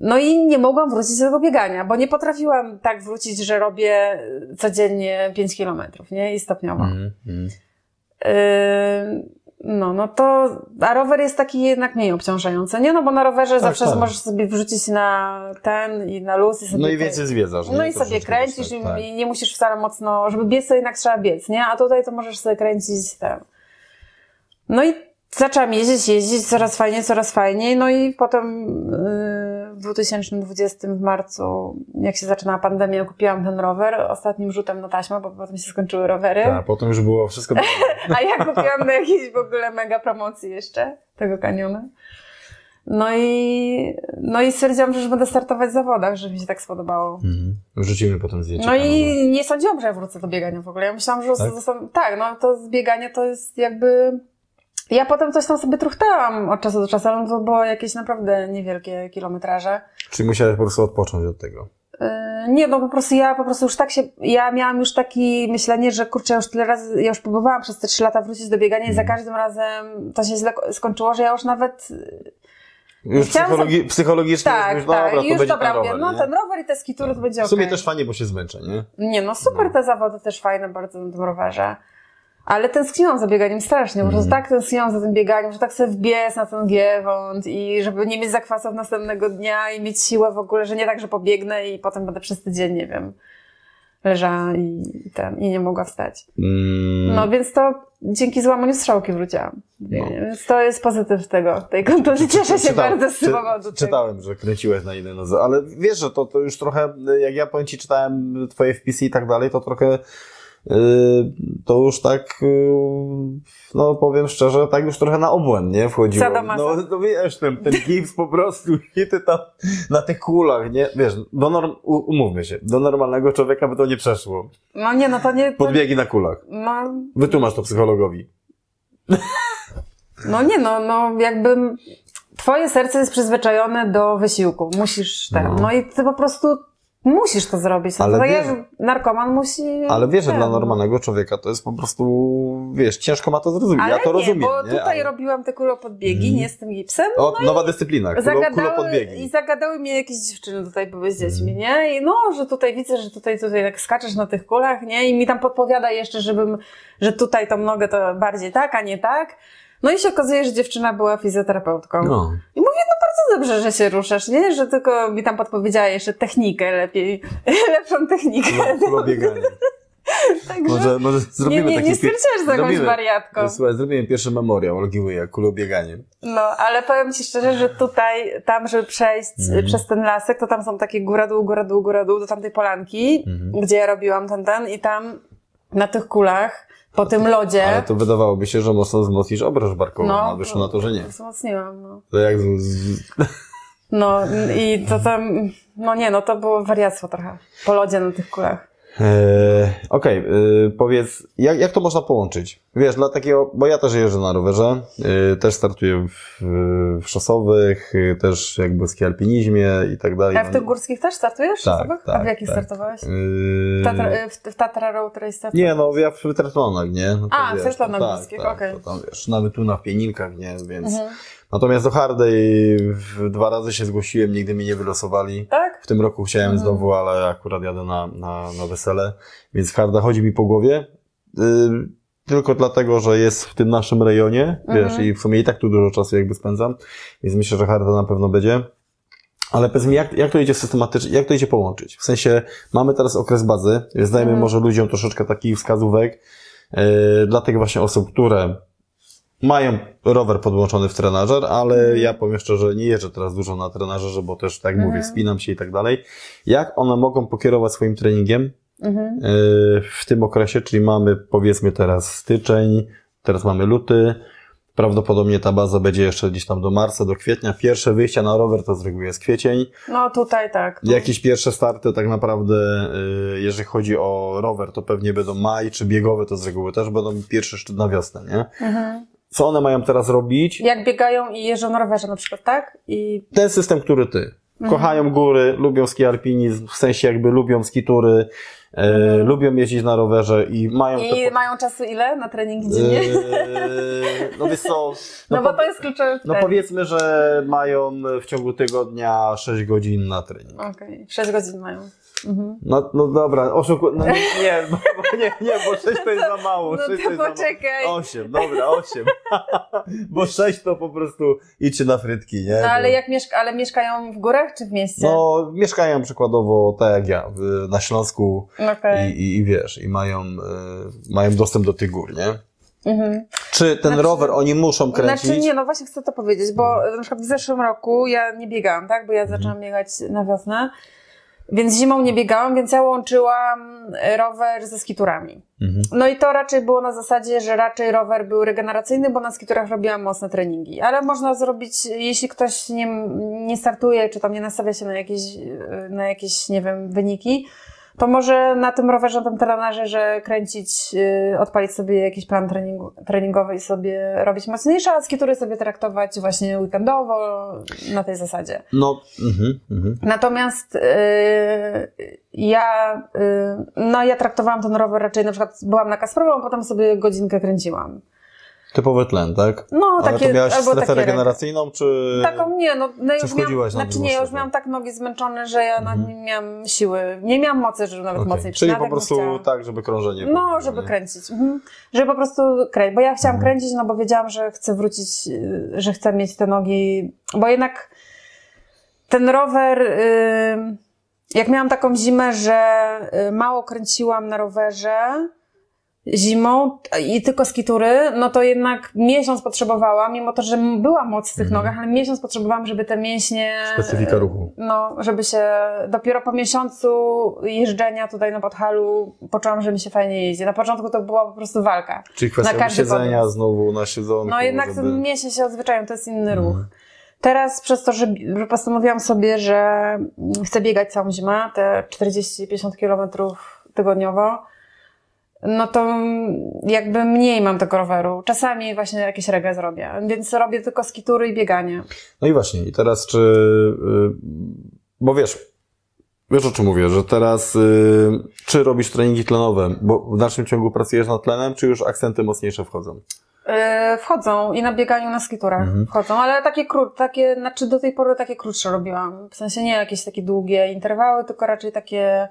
No i nie mogłam wrócić do tego biegania, bo nie potrafiłam tak wrócić, że robię codziennie 5 kilometrów, nie? I stopniowo.
Mhm, mhm.
Yy, no, no to, a rower jest taki jednak mniej obciążający, nie? No bo na rowerze zawsze
tak.
możesz sobie wrzucić na ten i na luz i sobie
No i więcej zwiedzasz.
No i sobie kręcisz
tak,
i,
tak.
i nie musisz wcale mocno, żeby biec to jednak trzeba biec, nie? A tutaj to możesz sobie kręcić ten. No i zaczęłam jeździć, jeździć coraz fajniej, coraz fajniej. No i potem yy, w 2020 w marcu, jak się zaczynała pandemia, kupiłam ten rower ostatnim rzutem na taśmę, bo potem się skończyły rowery.
Tak, potem już było wszystko.
A ja kupiłam na jakiejś w ogóle mega promocji jeszcze tego kaniona. No i, no i stwierdziłam, że już będę startować w zawodach, że mi się tak spodobało.
Mhm. Wrzucimy potem zdjęcie.
No i nie sądziłam, że ja wrócę do biegania w ogóle. Ja myślałam, że
Tak?
zostanę... Tak, no to z biegania to jest jakby... Ja potem coś tam sobie truchtałam od czasu do czasu, ale to było jakieś naprawdę niewielkie kilometraże.
Czyli musiałeś po prostu odpocząć od tego.
Yy, Nie, no po prostu ja po prostu już tak się, ja miałam już takie myślenie, że kurczę, ja już tyle razy, ja już próbowałam przez te trzy lata wrócić do biegania i za
Mhm.
każdym razem to się źle ko- skończyło, że ja już nawet,
Już
Chciałam
psychologi- psychologicznie
tak,
już,
tak,
dobra,
i
to
już
będzie
dobra,
ten rower,
no
nie?
ten rower i te skitury to będzie
W sumie też fajnie, bo się zmęczę, nie?
Nie, no super
No.
te zawody też fajne bardzo na tym rowerze. Ale tęskniłam za bieganiem strasznie, prostu
Mhm.
tak tęskniłam za tym bieganiem, że tak sobie wbiec na ten giewont i żeby nie mieć zakwasów następnego dnia i mieć siłę w ogóle, że nie tak, że pobiegnę i potem będę przez tydzień, nie wiem, leżała i ten, i nie mogła wstać.
Mm,
No więc to dzięki złamaniu strzałki wróciłam.
No.
Więc to jest pozytyw tego, tej kontuzji. Cieszę się
Czytałem-
bardzo z
czy-
powodu.
Czytałem, że kręciłeś na innej nodze, ale wiesz, że to, to już trochę, jak ja powiem ci, czytałem twoje wpisy i tak dalej, to trochę to już tak, yy, no powiem szczerze, tak już trochę na obłęd, nie? Wchodziło. No, no wiesz, ten, ten gips po prostu i ty tam na tych kulach, nie? Wiesz, do norm, umówmy się, do normalnego człowieka by to nie przeszło.
No nie, no to nie... To,
Podbiegi na kulach.
no,
Wytłumacz to psychologowi.
No nie, no, no jakby twoje serce jest przyzwyczajone do wysiłku. Musisz ten.
No.
No, i ty po prostu musisz to zrobić. No
Ale
to
wiesz-
narkoman musi.
Ale wiesz, że dla
no.
normalnego człowieka to jest po prostu, wiesz, ciężko ma to zrozumieć.
Ale
ja to
nie,
rozumiem,
bo
nie?
tutaj
Ale-
robiłam te kulopodbiegi,
Mhm.
nie z tym gipsem.
O, nowa dyscyplina, kulo,
Zagadały,
kulopodbiegi.
I zagadały mnie jakieś dziewczyny tutaj były z dziećmi,
Mhm.
nie? I no, że tutaj widzę, że tutaj, tutaj tak skaczesz na tych kulach, nie? I mi tam podpowiada jeszcze, żebym, że tutaj tą nogę to bardziej tak, a nie tak. No i się okazuje, że dziewczyna była fizjoterapeutką.
No.
I mówię, no dobrze, że się ruszasz, nie? Że tylko mi tam podpowiedziała jeszcze technikę lepiej, lepszą technikę.
Kulobieganie.
Także
Może, może
nie,
zrobimy
nie,
taki
nie stwierdziłaś z jakąś wariatką.
Słuchaj, zrobimy pierwszy memoriał Olgi Łyjak, kulobieganie.
No, ale powiem Ci szczerze, że tutaj, tam, żeby przejść
Mhm.
przez ten lasek, to tam są takie góra dół, góra dół, góra dół do tamtej polanki,
Mhm.
gdzie ja robiłam ten, ten i tam na tych kulach, po tym lodzie,
Ale to wydawałoby się, że mocno wzmocnisz obroż barkową,
No,
a wyszło na to, że nie.
wzmocniłam, no.
To jak z,
No i to tam, no nie, no to było wariactwo trochę, po lodzie na tych kulach.
Eee, Okej, yy, powiedz, jak, jak to można połączyć? Wiesz, dla takiego, bo ja też jeżdżę na rowerze, yy, też startuję w, w szosowych, yy, też jakby w skialpinizmie i tak dalej.
A w tych górskich też startujesz?
Tak,
szosowych?
tak,
A w jakich
tak.
startowałeś?
Yy,
W Tatra, w, w Tatra Road Race startowałeś?
Nie, no ja w triathlonach, nie? No
A, w
wiesz,
triathlonach
to tak,
górskich,
tak,
okej.
to tam wiesz, nawet tu na pieninkach, nie? Więc.
Mhm.
Natomiast do Hardej dwa razy się zgłosiłem, nigdy mnie nie wylosowali.
Tak?
W tym roku chciałem
Mhm.
znowu, ale akurat jadę na, na, na wesele, więc harda chodzi mi po głowie. Yy, tylko dlatego, że jest w tym naszym rejonie, wiesz,
Mhm.
i w sumie i tak tu dużo czasu jakby spędzam, więc myślę, że harda na pewno będzie. Ale powiedz mi, jak, jak to idzie systematycznie, jak to idzie połączyć? W sensie, mamy teraz okres bazy, więc dajmy
Mhm.
może ludziom troszeczkę takich wskazówek, yy, dla tych właśnie osób, które mają rower podłączony w trenażer, ale
Mhm.
ja powiem szczerze, nie jeżdżę teraz dużo na trenażerze, bo też, tak
Mhm.
mówię, spinam się i tak dalej. Jak one mogą pokierować swoim treningiem
Mhm.
yy, w tym okresie, czyli mamy powiedzmy teraz styczeń, teraz mamy luty, prawdopodobnie ta baza będzie jeszcze gdzieś tam do marca, do kwietnia. Pierwsze wyjścia na rower to z reguły jest kwiecień.
No tutaj tak.
Jakieś pierwsze starty tak naprawdę, yy, jeżeli chodzi o rower, to pewnie będą maj, czy biegowe to z reguły też będą pierwszy szczyt na wiosnę, nie?
Mhm.
Co one mają teraz robić?
Jak biegają i jeżdżą na rowerze na przykład, tak? I
ten system, który ty.
Mhm.
Kochają góry, lubią ski alpinizm, w sensie jakby lubią skitury, e,
Mhm.
lubią jeździć na rowerze i mają
I
te...
mają czasu ile na treningi dziennie?
Eee, no wiesz co,
no,
no,
bo to jest kluczowe
no powiedzmy, że mają w ciągu tygodnia 6 godzin na trening.
Okej, 6 godzin mają. Mhm.
No, no dobra, oszukuję, no nie, nie, bo, nie, nie, bo 6 to jest za mało,
No
6
to
to jest za
poczekaj.
mało. 8, dobra, 8. bo 6 to po prostu idźcie na frytki, nie?
No ale jak mieszka, ale mieszkają w górach czy w mieście?
No, mieszkają przykładowo tak jak ja, na Śląsku
Okej.
i, i, i wiesz, i mają, y, mają dostęp do tych gór, nie?
Mhm.
Czy ten
Znaczy-
rower oni muszą kręcić?
Znaczy nie, no właśnie chcę to powiedzieć, bo na przykład w zeszłym roku ja nie biegałam, tak? Bo ja
Mhm.
zaczęłam biegać na wiosnę, więc zimą nie biegałam, więc ja łączyłam rower ze skiturami.
Mhm.
No i to raczej było na zasadzie, że raczej rower był regeneracyjny, bo na skiturach robiłam mocne treningi. Ale można zrobić, jeśli ktoś nie, nie startuje, czy tam nie nastawia się na jakieś, na jakieś, nie wiem, wyniki, to może na tym rowerze, na tym trenerze, że kręcić, yy, odpalić sobie jakiś plan treningu, treningowy i sobie robić mocniejsze, a skitury sobie traktować właśnie weekendowo, na tej zasadzie.
No, mhm, mhm.
Natomiast yy, ja, yy, no ja traktowałam ten rower raczej, na przykład byłam na Kasprowie, a potem sobie godzinkę kręciłam.
Typowy tlen, tak?
No,
Ale
takie,
to miałaś
albo
strefę regeneracyjną, czy...
Taką nie, no, no
Czy
już miałam,
na
znaczy nie, ja już miałam tak nogi zmęczone, że ja
Mhm.
na, nie miałam siły, nie miałam mocy, żeby nawet
Okej.
mocniej
Czyli po
bym
prostu
chciała.
tak, żeby krążenie...
No,
było,
żeby
nie?
kręcić. Mhm. Żeby po prostu kręcić, bo ja chciałam
Mhm.
kręcić, no bo wiedziałam, że chcę wrócić, y, że chcę mieć te nogi, bo jednak ten rower, y, jak miałam taką zimę, że y, mało kręciłam na rowerze zimą i tylko skitury, no to jednak miesiąc potrzebowałam, mimo to, że była moc w tych
Mhm.
nogach, ale miesiąc potrzebowałam, żeby te mięśnie...
Specyfika ruchu.
No, żeby się dopiero po miesiącu jeżdżenia tutaj na Podhalu poczułam, że mi się fajnie jeździ. Na początku to była po prostu walka.
Czyli kwestia siedzenia
pomysł.
znowu na siedzonku,
No jednak
żeby...
mięśnie się odzwyczają, to jest inny
Mhm.
ruch. Teraz przez to, że, że postanowiłam sobie, że mm, chcę biegać całą zimę, te 40-50 kilometrów tygodniowo, no to jakby mniej mam tego roweru. Czasami właśnie jakieś regę zrobię, więc robię tylko skitury i bieganie.
No i właśnie, i teraz czy... y, Bo wiesz, wiesz o czym mówię, że teraz y, czy robisz treningi tlenowe, bo w dalszym ciągu pracujesz nad tlenem, czy już akcenty mocniejsze wchodzą?
Yy, wchodzą i na bieganiu na skiturach
Mhm.
wchodzą, ale takie krót, takie, znaczy do tej pory takie krótsze robiłam. W sensie nie jakieś takie długie interwały, tylko raczej takie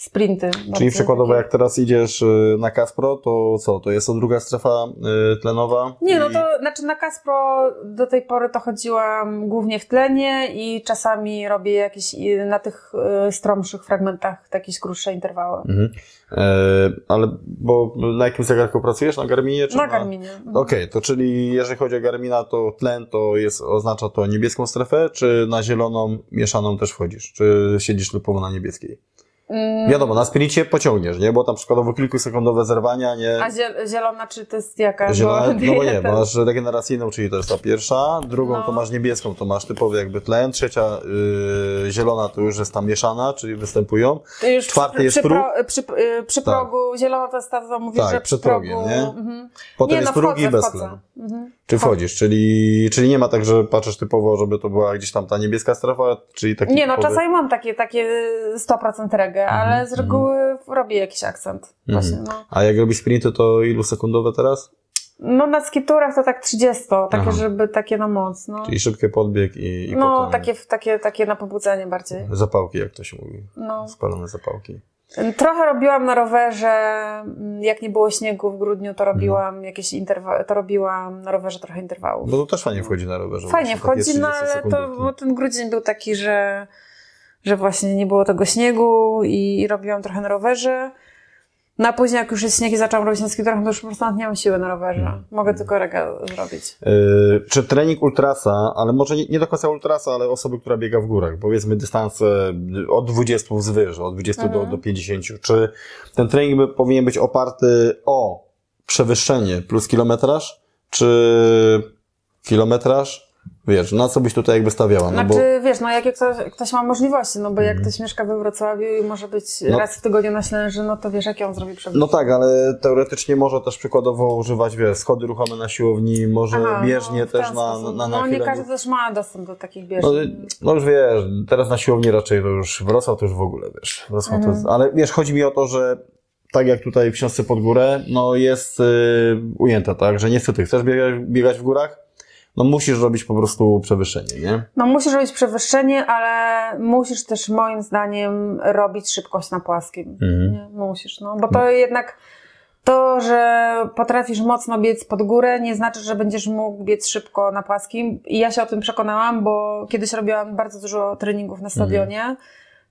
sprinty.
Czyli przykładowo
takie.
jak teraz idziesz y, na Kaspro, to co? To jest to druga strefa y, tlenowa?
Nie, no to znaczy na Kaspro do tej pory to chodziłam głównie w tlenie i czasami robię jakieś i na tych y, stromszych fragmentach jakieś krótsze interwały.
Mhm. E, ale bo na jakim zegarku pracujesz? Na Garminie? Czy
Na Garminie. Mhm.
Okej, to czyli jeżeli chodzi o Garmina, to tlen to jest, oznacza to niebieską strefę, czy na zieloną mieszaną też wchodzisz? Czy siedzisz typowo na niebieskiej?
Mm,
Wiadomo, na spiricie pociągniesz, nie? Bo tam przykładowo kilkusekundowe zerwania, nie?
A ziel- zielona czy to jest jaka?
Zielona,
Bo-
no bo nie,
ten-
masz regeneracyjną, czyli to jest ta pierwsza, drugą
No.
to masz niebieską, to masz typowy jakby tlen, trzecia yy, zielona to już jest tam mieszana, czyli występują.
To już
Czwarty
przy,
jest
przy,
próg?
przy, y, przy
Tak.
progu, zielona to jest ta, co mówisz,
Tak,
że przy
progiem,
progu...
nie?
Mhm.
Potem
nie,
jest
no
próg i bez tlenu.
Mhm.
Czy wchodzisz, czyli, czyli nie ma tak, że patrzysz typowo, żeby to była gdzieś tam ta niebieska strefa, czyli taki
Nie, no
typowy...
czasami mam takie, takie 100% regę, ale z reguły robię jakiś akcent. Właśnie, no.
A jak robisz sprinty, to ilu sekundowe teraz?
no na skiturach to tak 30, takie,
Aha.
żeby takie na moc, no.
Czyli szybki podbieg i, i
No,
potem
takie, takie, takie na pobudzenie bardziej.
zapałki, jak to się mówi.
No.
Spalone zapałki.
Trochę robiłam na rowerze, mm, jak nie było śniegu w grudniu, to robiłam jakieś interwały, to robiłam na rowerze trochę interwałów.
Bo to też fajnie wchodzi na rowerze.
Fajnie
takie
wchodzi, no ale to,
30-sekundówki.
bo ten grudzień był taki, że, że właśnie nie było tego śniegu i, i robiłam trochę na rowerze. No a później jak już jest śnieg i zaczęłam robić na to już po prostu nie mam siły na rowerze.
Mhm.
Mogę tylko rega zrobić.
Yy, czy trening ultrasa, ale może nie, nie do końca ultrasa, ale osoby, która biega w górach, powiedzmy dystanse od 20 wzwyż, od 20 do,
Mhm.
do 50, czy ten trening by, powinien być oparty o przewyższenie plus kilometraż, czy kilometraż? Wiesz, na co byś tutaj jakby stawiała? No
Znaczy, wiesz, no jak ktoś, ktoś ma możliwości, no bo jak
Mhm.
ktoś mieszka we Wrocławiu i może być
No.
raz w tygodniu na Ślęży, no to wiesz, jak ją zrobi przebyć.
No tak, ale teoretycznie może też przykładowo używać, wiesz, schody ruchome na siłowni, może
Aha,
bieżnie
no,
też na,
sposób.
na, na
No nie
chwilę-
każdy też ma dostęp do takich
No,
bieżni.
no już wiesz, teraz na siłowni raczej to już Wrocław to już w ogóle, wiesz. Wrocław
Mhm.
to jest, ale wiesz, chodzi mi o to, że tak jak tutaj w książce pod górę, no jest y, ujęte, tak, że niestety chcesz biegać, biegać w górach, no musisz robić po prostu przewyższenie, nie?
No musisz robić przewyższenie, ale musisz też moim zdaniem robić szybkość na płaskim.
Mhm.
Nie? Musisz, no. Bo to jednak to, że potrafisz mocno biec pod górę, nie znaczy, że będziesz mógł biec szybko na płaskim. I ja się o tym przekonałam, bo kiedyś robiłam bardzo dużo treningów na stadionie.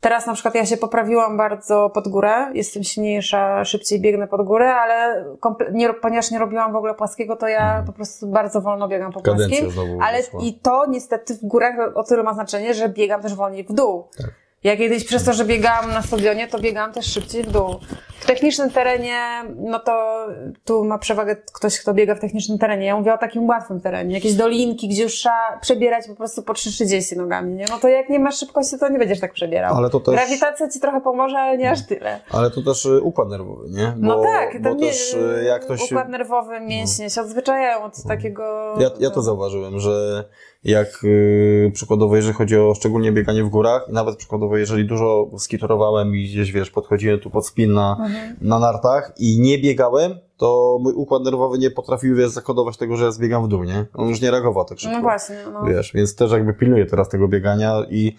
Teraz na przykład ja się poprawiłam bardzo pod górę, jestem silniejsza, szybciej biegnę pod górę, ale nie, ponieważ nie robiłam w ogóle płaskiego, to ja po prostu bardzo wolno biegam po
Kadencja
płaskim. Ale
weszła.
i to niestety w górach o tyle ma znaczenie, że biegam też wolniej w dół.
Tak.
Ja kiedyś przez to, że biegałam na stadionie, to biegałam też szybciej w dół. W technicznym terenie, no to tu ma przewagę ktoś, kto biega w technicznym terenie. Ja mówię o takim łatwym terenie. Jakieś dolinki, gdzie już trzeba przebierać po prostu po 3,30 nogami, nie? No to jak nie masz szybkości, to nie będziesz tak przebierał.
Ale to też-
Grawitacja ci trochę pomoże, ale nie aż tyle.
Ale to też y, układ nerwowy, nie? Bo,
No tak,
bo
to
też y, jak ktoś...
układ nerwowy, mięśnie się odzwyczajają od takiego...
Ja, ja to zauważyłem, że jak y, przykładowo, jeżeli chodzi o szczególnie bieganie w górach, i nawet przykładowo, jeżeli dużo skitorowałem i gdzieś, wiesz, podchodziłem tu pod spin na,
Mhm.
na nartach i nie biegałem, to mój układ nerwowy nie potrafił, wiesz, zakodować tego, że ja zbiegam w dół, nie? On już nie reagował tak szybko.
No właśnie, no.
Wiesz, więc też jakby pilnuję teraz tego biegania i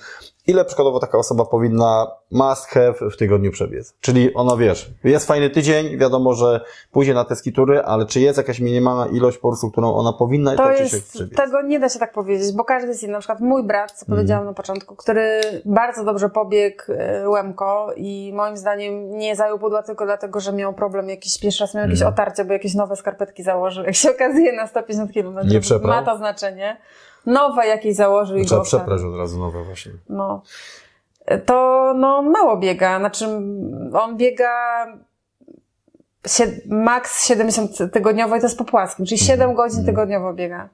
ile przykładowo taka osoba powinna must have w tygodniu przebiec. Czyli ona, wiesz, jest fajny tydzień, wiadomo, że pójdzie na te skitury, ale czy jest jakaś minimalna ilość po prostu, którą ona powinna i
To
tak
jest,
przebiec?
tego nie da się tak powiedzieć, bo każdy jest inny. Na przykład mój brat, co powiedziałam na początku, który bardzo dobrze pobiegł e, Łemko i moim zdaniem nie zajął pudła tylko dlatego, że miał problem jakiś, pierwszy raz miał jakieś
Mhm.
otarcie, bo jakieś nowe skarpetki założył. Jak się okazuje na 150 km,
Nie przeprał?
ma to znaczenie. Nowe jakieś założył i
Trzeba przeprać od razu nowe właśnie.
No. To no, mało biega. Znaczy, on biega maks 70 tygodniowo i to jest po płaskim, czyli 7
Mhm.
godzin tygodniowo biega.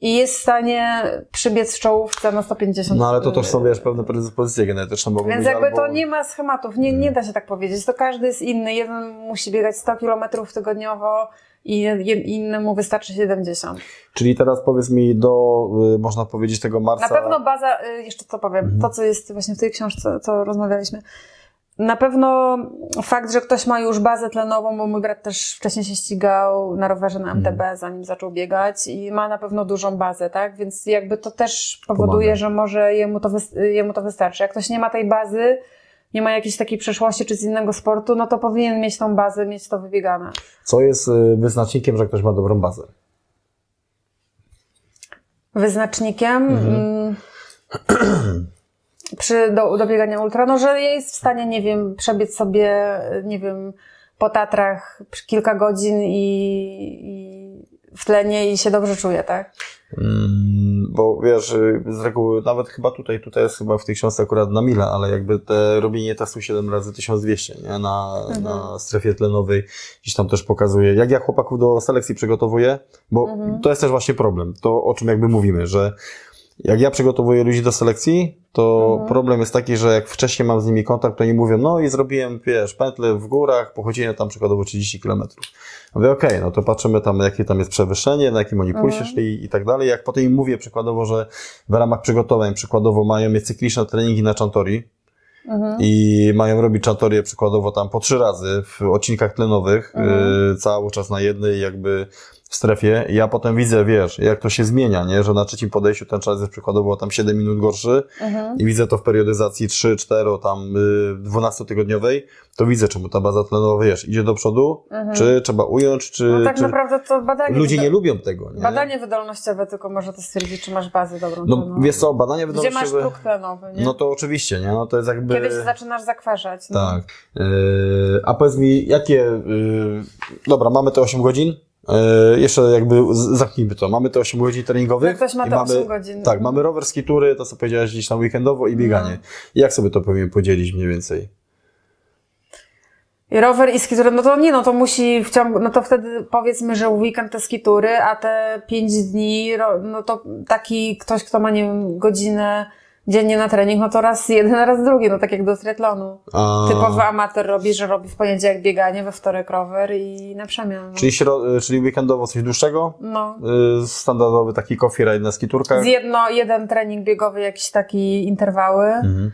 I jest w stanie przybiec w czołówce na 150
No ale to też są, wiesz, pewne predyspozycje genetyczne mogą
Więc jakby
albo...
to nie ma schematów, nie, nie da się tak powiedzieć. To każdy jest inny. Jeden musi biegać 100 kilometrów tygodniowo i innemu wystarczy 70.
Czyli teraz powiedz mi do, y, można powiedzieć, tego marca...
Na pewno baza, y, jeszcze co powiem,
Mhm.
to co jest właśnie w tej książce, co rozmawialiśmy. Na pewno fakt, że ktoś ma już bazę tlenową, bo mój brat też wcześniej się ścigał na rowerze na MTB,
Mhm.
zanim zaczął biegać i ma na pewno dużą bazę, tak? Więc jakby to też powoduje,
Pomaga.
że może jemu to, jemu to wystarczy. Jak ktoś nie ma tej bazy, nie ma jakiejś takiej przeszłości czy z innego sportu, no to powinien mieć tą bazę, mieć to wybiegane.
Co jest y, wyznacznikiem, że ktoś ma dobrą bazę?
Wyznacznikiem
Mhm.
mm, przy do, do biegania ultra, no że jest w stanie, nie wiem, przebiec sobie, nie wiem, po Tatrach kilka godzin i, i w tlenie i się dobrze czuje, tak?
Mm, bo wiesz, y, z reguły, nawet chyba tutaj, tutaj jest chyba w tej książce akurat na mile, ale jakby te robienie testu 7 razy 1200, nie? Na,
Mhm.
na strefie tlenowej gdzieś tam też pokazuje, jak ja chłopaków do selekcji przygotowuję, bo
Mhm.
to jest też właśnie problem, to o czym jakby mówimy, że jak ja przygotowuję ludzi do selekcji, to
Mhm.
problem jest taki, że jak wcześniej mam z nimi kontakt, to oni mówią, no i zrobiłem, wiesz, pętlę w górach, pochodzenie tam przykładowo 30 kilometrów. Mówię, okej, no to patrzymy tam, jakie tam jest przewyższenie, na jakim oni pulsie
Mhm.
szli i tak dalej. Jak potem im mówię przykładowo, że w ramach przygotowań przykładowo mają mieć cykliczne treningi na Chantori
Mhm.
i mają robić Chantorię przykładowo tam po trzy razy w odcinkach tlenowych,
Mhm.
y, cały czas na jednej jakby w strefie. Ja potem widzę, wiesz, jak to się zmienia, nie? Że na trzecim podejściu ten czas jest przykładowo tam 7 minut gorszy
Mhm.
i widzę to w periodyzacji 3, 4, tam y, 12-tygodniowej, to widzę, czemu ta baza tlenowa, wiesz, idzie do przodu,
Mhm.
czy trzeba ująć, czy,
No tak
czy
naprawdę to badanie,
ludzie
wyda-
nie lubią tego, nie?
badanie wydolnościowe tylko może to stwierdzić, czy masz bazę dobrą.
No
tlenową.
wiesz co, badania
Gdzie masz
wydolnościowe,
próg tlenowy, nie?
no to oczywiście, nie? No to jest jakby...
Kiedy się zaczynasz zakwaszać. No.
Tak. Yy, a powiedz mi, jakie. Yy, dobra, mamy te 8 godzin. Yy, jeszcze jakby zamknijmy to. Mamy te 8 godzin treningowych.
Jak ktoś ma te
mamy,
8 godzin.
Tak, mamy rower, skitury, to co powiedziałeś gdzieś tam weekendowo i bieganie.
No.
Jak sobie to powinien podzielić mniej więcej?
I rower i skitury, no to nie, no to musi w ciągu, no to wtedy powiedzmy, że weekend te skitury, a te 5 dni, no to taki ktoś, kto ma, nie wiem, godzinę dziennie na trening, no to raz jeden, raz drugi, no tak jak do triatlonu.
A,
Typowy amator robi, że robi w poniedziałek bieganie, we wtorek rower i na przemian. No.
Czyli, śro, czyli weekendowo coś dłuższego?
no.
Yy, standardowy taki coffee ride na skiturkach?
Z jedno, jeden trening biegowy, jakiś taki interwały.
Mhm.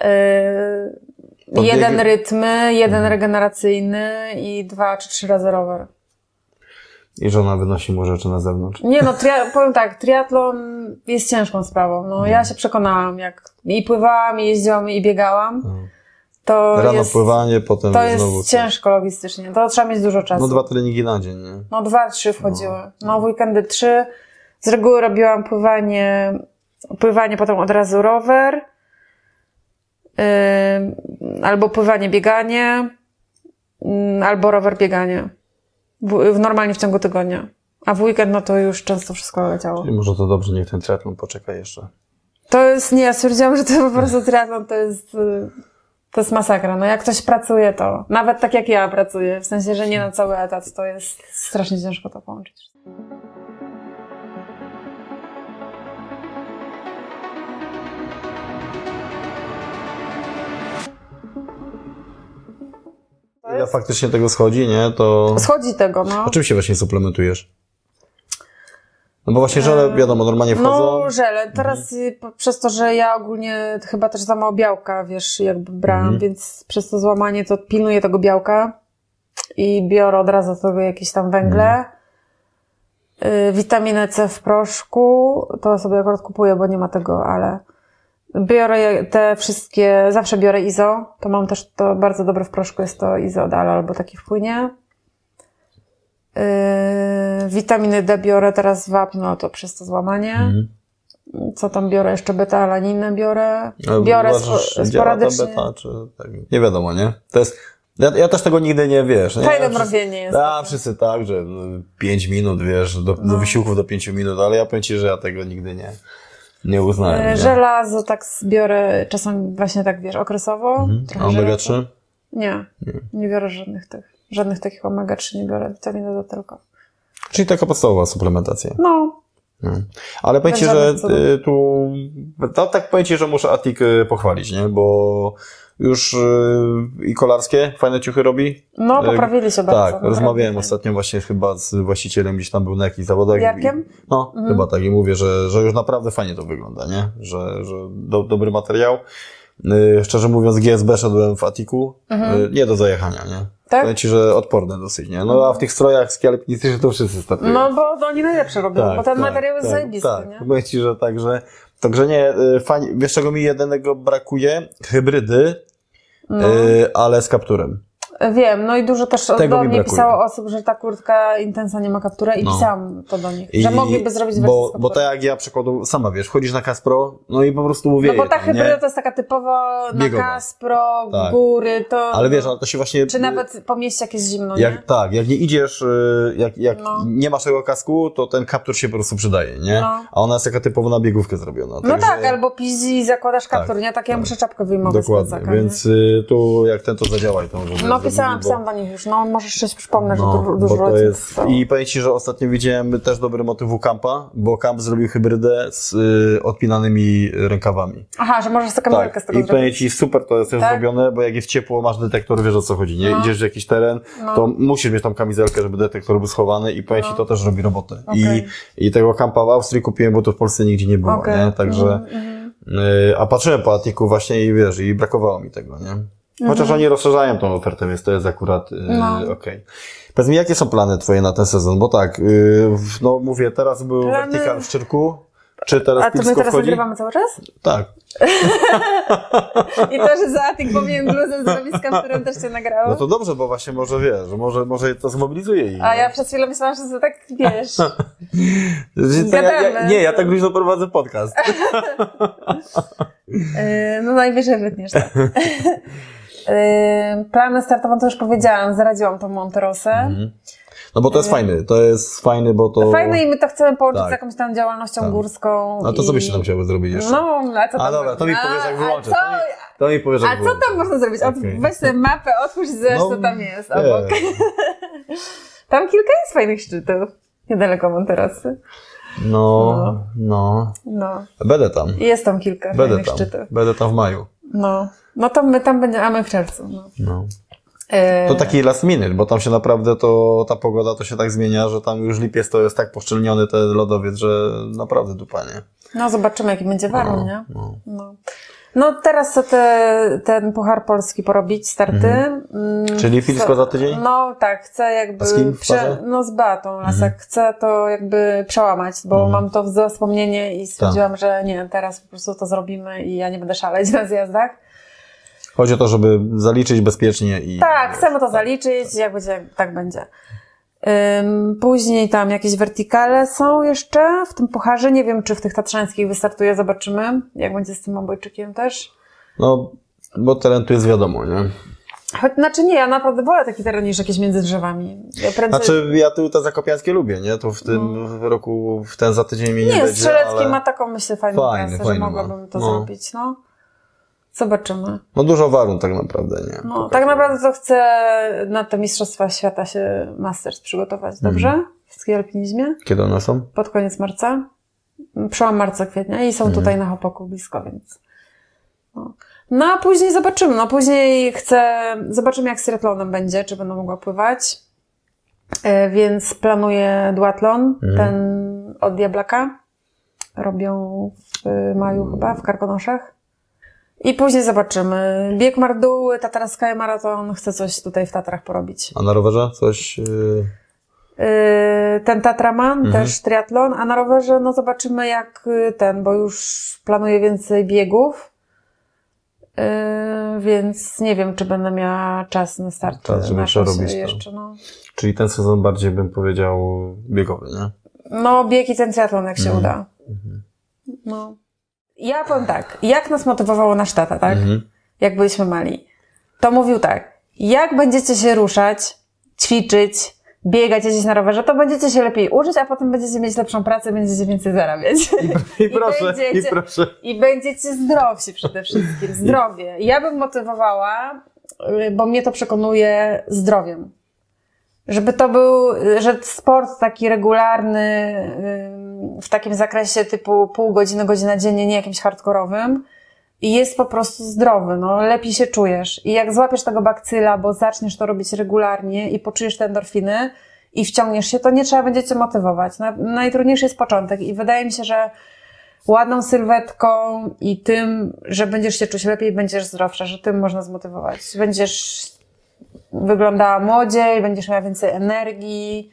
Yy, jeden rytmy, jeden
Mhm.
regeneracyjny i dwa czy trzy razy rower.
I żona wynosi mu rzeczy na zewnątrz.
Nie no, tria- powiem tak, triatlon jest ciężką sprawą. No,
Mhm.
ja się przekonałam, jak i pływałam, i jeździłam, i biegałam,
Mhm.
to
Rano
jest,
pływanie, potem
to jest
znowu. coś.
ciężko logistycznie. To trzeba mieć dużo czasu.
No dwa treningi na dzień, nie?
No dwa, trzy wchodziły. No w weekendy trzy. Z reguły robiłam pływanie, pływanie, potem od razu rower. Ym, albo pływanie, bieganie. ym, albo rower, bieganie. W, normalnie w ciągu tygodnia. A w weekend, no to już często wszystko leciało.
I może to dobrze, niech ten triatlon poczeka jeszcze.
To jest, nie, ja stwierdziłam, że to po prostu triatlon to jest, y, to jest masakra. No jak ktoś pracuje, to nawet tak jak ja pracuję, w sensie, że nie na cały etat, to jest strasznie ciężko to połączyć. Jest-
faktycznie tego schodzi, nie? To.
Schodzi tego, no.
A czym się właśnie suplementujesz? No bo właśnie żele, wiadomo, normalnie wchodzą.
No, żele. Teraz y, po- przez to, że ja ogólnie chyba też za mało białka, wiesz, jakby brałam,
Mhm.
więc przez to złamanie to pilnuję tego białka i biorę od razu tego jakieś tam węgle.
Mhm.
Y, witaminę C w proszku, to sobie akurat kupuję, bo nie ma tego, ale biorę te wszystkie, zawsze biorę izo, to mam też to bardzo dobre w proszku, jest to izodal albo taki w płynie. Yy, witaminy D biorę teraz wapń, no to przez to złamanie.
Mhm.
Co tam biorę? Jeszcze beta-alaninę biorę.
Ale
Biorę
uważasz,
spo, sporadycznie.
beta, czy tak? Nie wiadomo, nie? To jest. Ja, ja też tego nigdy nie wiesz.
Fajne mrowienie jest.
A, wszyscy tak, że no, 5 minut, wiesz, do, do
No.
wysiłków do 5 minut, ale ja powiem Ci, że ja tego nigdy nie, nie uznałem.
Yy,
nie?
Żelazo tak biorę czasem właśnie tak, wiesz, okresowo.
Mhm. A
Trochę
omega
żelaza.
3?
Nie, nie biorę żadnych tych, żadnych takich omega-3 nie biorę, witaminy D tylko.
Czyli taka podstawowa suplementacja.
No,
Mhm. Ale powiem Ci,
Bez
że y, tu, to tak powiem Ci, że muszę Atik y, pochwalić, nie? Bo już y, i kolarskie fajne ciuchy robi.
no
Y,
poprawili się bardzo.
Tak, rozmawiałem ostatnio właśnie chyba z właścicielem, gdzieś tam był na jakichś zawodach. i-
Jarkiem?
No,
Mhm.
chyba tak i mówię, że, że już naprawdę fajnie to wygląda, nie? Że, że do, dobry materiał. Y, szczerze mówiąc, GSB szedłem w Atiku, y, nie do zajechania, nie?
Mhm. Tak?
Powiem Ci, że odporne dosyć, nie? No a w tych strojach skialpinistycznych to wszyscy startują.
No bo to oni najlepsze robią, bo ten materiał jest zajebisty,
tak.
nie?
Powiem Ci, że także, także nie, y, fajnie, wiesz czego mi jedynego brakuje? Hybrydy,
No.
y, ale z kapturem.
Wiem, no i dużo też
Tego
do mnie
brakuje.
pisało osób, że ta kurtka intensa nie ma kaptura i
No.
pisałam to do nich,
I-
że mogliby zrobić
bo, bo tak jak ja przykładu, sama wiesz, chodzisz na Kaspro, no i po prostu mówię.
No bo ta hybryda to jest taka typowo na
Biegowa.
Kaspro,
Tak.
góry, to...
Ale wiesz, ale to się właśnie...
Czy nawet po mieście jak jest zimno,
Jak,
nie?
tak, jak nie idziesz, y, jak, jak
No.
nie masz tego kasku, to ten kaptur się po prostu przydaje, nie?
No.
A ona jest taka typowo na biegówkę zrobiona.
No tak, albo pizzi i zakładasz kaptur,
Tak,
nie? Tak ja
tak.
muszę czapkę wyjmować
Dokładnie, więc y, tu jak ten to zadziała i to może
nie? No pisałam, pisałam do nich już, no możesz coś przypomnę,
No,
że tu dużo
to
rodzin
jest... I powiem Ci, że ostatnio widziałem też dobry motyw u Kampa, bo Kamp zrobił hybrydę z y, odpinanymi rękawami.
Aha, że możesz sobie kamerkę
Tak,
z tego
i powiem
zrobić.
Ci, super to jest też
Tak?
zrobione, bo jak jest ciepło, masz detektor, wiesz o co chodzi, nie?
No.
Idziesz w jakiś teren,
No.
to musisz mieć tą kamizelkę, żeby detektor był schowany i powiem Ci,
No.
to też robi robotę.
Okej.
I, I tego kampa w Austrii kupiłem, bo to w Polsce nigdzie nie było,
Okej.
nie? Także,
mhm.
y, a patrzyłem po Atiku właśnie i wiesz, i brakowało mi tego, nie? Chociaż
Mhm.
oni rozszerzają tą ofertę, więc to jest akurat y,
No.
okej. Powiedz mi, jakie są plany Twoje na ten sezon? Bo tak, y, w- no mówię, teraz był
Plany-
Vertical w Szczyrku, czy teraz
A to my teraz
wchodzi?
nagrywamy cały czas?
Tak.
I to, że za Atik powinien bluzę zrobić z kapturem też cię nagrało?
No to dobrze, bo właśnie może wiesz, że może, może to zmobilizuje ich.
A
nie?
ja przez chwilę myślałam, że to tak, wiesz...
To ja, ja, nie, ja tak luźno prowadzę podcast.
Yy, no najwyżej wytniesz, tak. Plany startową to już powiedziałam, zaradziłam tą Monterosę.
Mhm. No bo to jest fajny, to jest fajny, bo to...
Fajne i my to chcemy połączyć
Tak.
z jakąś tam działalnością
Tak.
górską.
A to co
i...
byście tam chciały zrobić jeszcze?
No, a co tam
A dobra, to mi powiesz jak wyłączę.
co-
To mi, to mi
A co tam można zrobić?
Okej.
Weź sobie mapę, otwórz i zobacz, co tam jest obok. Tam kilka jest fajnych szczytów. Niedaleko Monterosy.
No,
No.
no.
No.
Będę tam.
Jest tam kilka
Będę
fajnych
tam.
szczytów.
Będę tam w maju.
No. No to my tam będziemy, a my w czerwcu. No.
No.
Yy,
To taki last minute, bo tam się naprawdę to, ta pogoda to się tak zmienia, że tam już lipiec to jest tak poszczelniony ten lodowiec, że naprawdę dupanie.
No zobaczymy, jaki będzie warun, nie?
No.
No. No teraz chcę te, ten Puchar Polski porobić, starty. Mm,
Czyli Filisko
chcę-
za tydzień?
No tak, chcę jakby...
A z kim
prze- no z Beatą Lasek. Chcę to jakby przełamać, bo
Mhm.
mam to w wspomnienie i stwierdziłam,
Tak.
że nie, teraz po prostu to zrobimy i ja nie będę szaleć na zjazdach.
Chodzi o to, żeby zaliczyć bezpiecznie i...
Tak, chcemy to zaliczyć, jak będzie, tak będzie. Ym, później tam jakieś wertikale są jeszcze w tym pucharze. Nie wiem, czy w tych tatrzańskich wystartuje, zobaczymy. Jak będzie z tym obojczykiem też.
No, bo teren tu jest wiadomo, nie?
Choć, znaczy nie, ja naprawdę wolę taki teren niż jakieś między drzewami. Ja prędzej...
Znaczy, ja tu te zakopiańskie lubię, nie? To w tym roku, w ten za tydzień mnie nie,
nie,
będzie,
Strzelecki
ale...
ma taką, myślę, fajną
Fajny, fajny
że
ma.
mogłabym to
No.
zrobić, no. Zobaczymy.
No dużo warun tak naprawdę, nie?
No, tak naprawdę to chcę na te Mistrzostwa Świata się Masters przygotować, dobrze?
Mhm.
W ski alpinizmie.
Kiedy one są?
pod koniec marca. Przełam marca, kwietnia i są
Mhm.
tutaj na Hopoku blisko, więc. No. no a później zobaczymy. No później chcę, zobaczymy jak z triatlonem będzie, czy będę mogła pływać. E, więc planuję duatlon,
Mhm.
ten od Diablaka. Robią w maju chyba, w Karkonoszach. I później zobaczymy. Bieg Marduły, Tatarska Maraton. Chcę coś tutaj w Tatrach porobić.
A na rowerze coś... Yy...
Yy, ten Tatraman,
Mhm.
też triatlon, a na rowerze no zobaczymy jak y, ten, bo już planuję więcej biegów, yy, więc nie wiem, czy będę miała czas na start.
Czas, żeby przerobić to.
jeszcze, no.
Czyli ten sezon bardziej bym powiedział biegowy, nie?
no, bieg i ten triatlon, jak się
Mhm.
uda. No. Ja powiem tak, jak nas motywowało nasz tata, tak?
Mhm.
Jak byliśmy mali, to mówił tak, jak będziecie się ruszać, ćwiczyć, biegać, jeździć na rowerze, to będziecie się lepiej uczyć, a potem będziecie mieć lepszą pracę, będziecie więcej zarabiać.
I,
I
proszę,
będziecie-
i proszę.
I będziecie zdrowsi przede wszystkim. Zdrowie. Ja bym motywowała, y, bo mnie to przekonuje zdrowiem. Żeby to był, że sport taki regularny, w takim zakresie typu pół godziny, godzina dziennie, nie jakimś hardkorowym, jest po prostu zdrowy, no, lepiej się czujesz. I jak złapiesz tego bakcyla, bo zaczniesz to robić regularnie i poczujesz te endorfiny i wciągniesz się, to nie trzeba będzie cię motywować. Na, najtrudniejszy jest początek i wydaje mi się, że ładną sylwetką i tym, że będziesz się czuć lepiej, będziesz zdrowsza, że tym można zmotywować. Będziesz wyglądała młodziej, będziesz miała więcej energii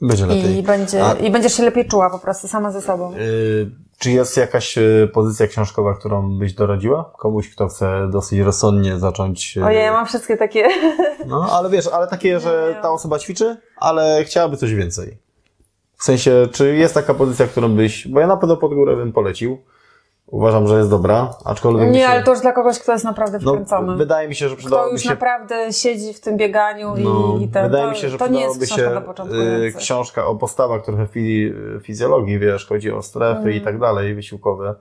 Będzie
yy, i,
lepiej.
będzie,
A-
i będziesz się lepiej czuła po prostu sama ze sobą.
Yy, Czy jest jakaś e, pozycja książkowa, którą byś doradziła? Komuś, kto chce dosyć rozsądnie zacząć. e,
Ojej, ja mam wszystkie takie.
No, ale wiesz, ale takie, że ta osoba ćwiczy, ale chciałaby coś więcej. W sensie, czy jest taka pozycja, którą byś. Bo ja na pewno pod górę bym polecił. Uważam, że jest dobra, aczkolwiek.
Nie,
się,
ale to już dla kogoś, kto jest naprawdę
no,
wkręcony.
Wydaje mi się, że
Kto
przydałoby
już
się
naprawdę siedzi w tym bieganiu
No,
i, i ten,
wydaje
to,
mi się, że
to nie jest książka
się
dla
y,
początkujących.
książka o postawach trochę fi, fizjologii, wiesz, chodzi o strefy
Mm.
i tak dalej, wysiłkowe.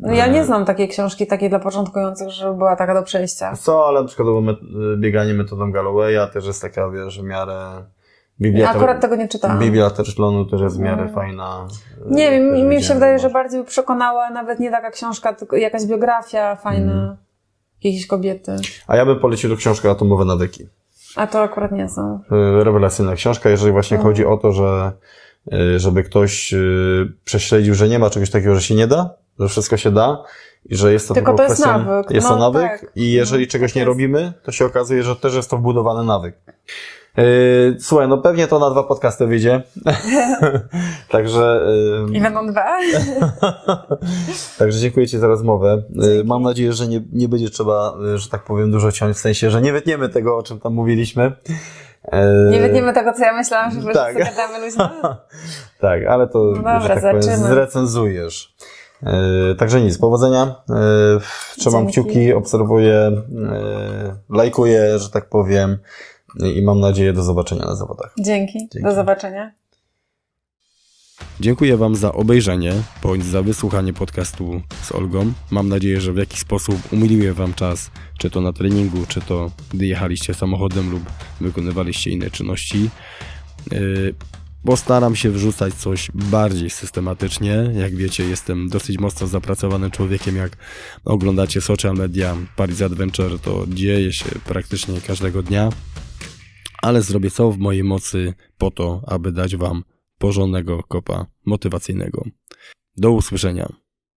No ja nie znam takiej książki, takiej dla początkujących, żeby była taka do przejścia.
Co, ale przykładowo met, bieganie metodą Gallowaya też jest taka, wiesz, w miarę... Biblia,
Akurat tego nie czytałam.
Biblia Terszlonu też jest w miarę
Mm.
fajna.
Nie
y,
wiem,
też
mi, się wydaje, że bardziej by przekonała nawet nie taka książka, tylko jakaś biografia fajna
Mhm.
jakiejś kobiety.
A ja bym polecił książkę Atomowe nawyki.
A to akurat nie są.
Y, Rewelacyjna książka, jeżeli właśnie
Mhm.
chodzi o to, że y, żeby ktoś prześledził, że nie ma czegoś takiego, że się nie da, że wszystko się da i że jest to
Tylko
tylko
to jest nawyk.
Jest
No
to nawyk
tak.
i jeżeli
No,
czegoś nie robimy, to się okazuje, że też jest to wbudowany nawyk. Yy, słuchaj, no pewnie to na dwa podcasty wyjdzie. Także,
I
yy,
będą dwa.
także dziękuję Ci za rozmowę. Yy,
Dzięki.
mam nadzieję, że nie, nie będzie trzeba, że tak powiem, dużo ciąć, w sensie, że nie wytniemy tego, o czym tam mówiliśmy.
Nie wytniemy tego, co ja myślałam, że po
tak.
prostu gadamy luźno.
Tak, ale to,
No dobra,
tak powiem, zrecenzujesz. Także nic, powodzenia. Trzymam
Dzięki.
kciuki, obserwuję, lajkuję, że tak powiem i mam nadzieję do zobaczenia na zawodach.
Dzięki.
Dzięki.
Do zobaczenia.
Dziękuję Wam za obejrzenie bądź za wysłuchanie podcastu z Olgą. Mam nadzieję, że w jakiś sposób umiliłem Wam czas, czy to na treningu, czy to gdy jechaliście samochodem lub wykonywaliście inne czynności. Yy, Postaram się wrzucać coś bardziej systematycznie. Jak wiecie, jestem dosyć mocno zapracowanym człowiekiem. Jak oglądacie social media Paris Adventure, to dzieje się praktycznie każdego dnia. Ale zrobię co w mojej mocy po to, aby dać Wam porządnego kopa motywacyjnego. Do usłyszenia.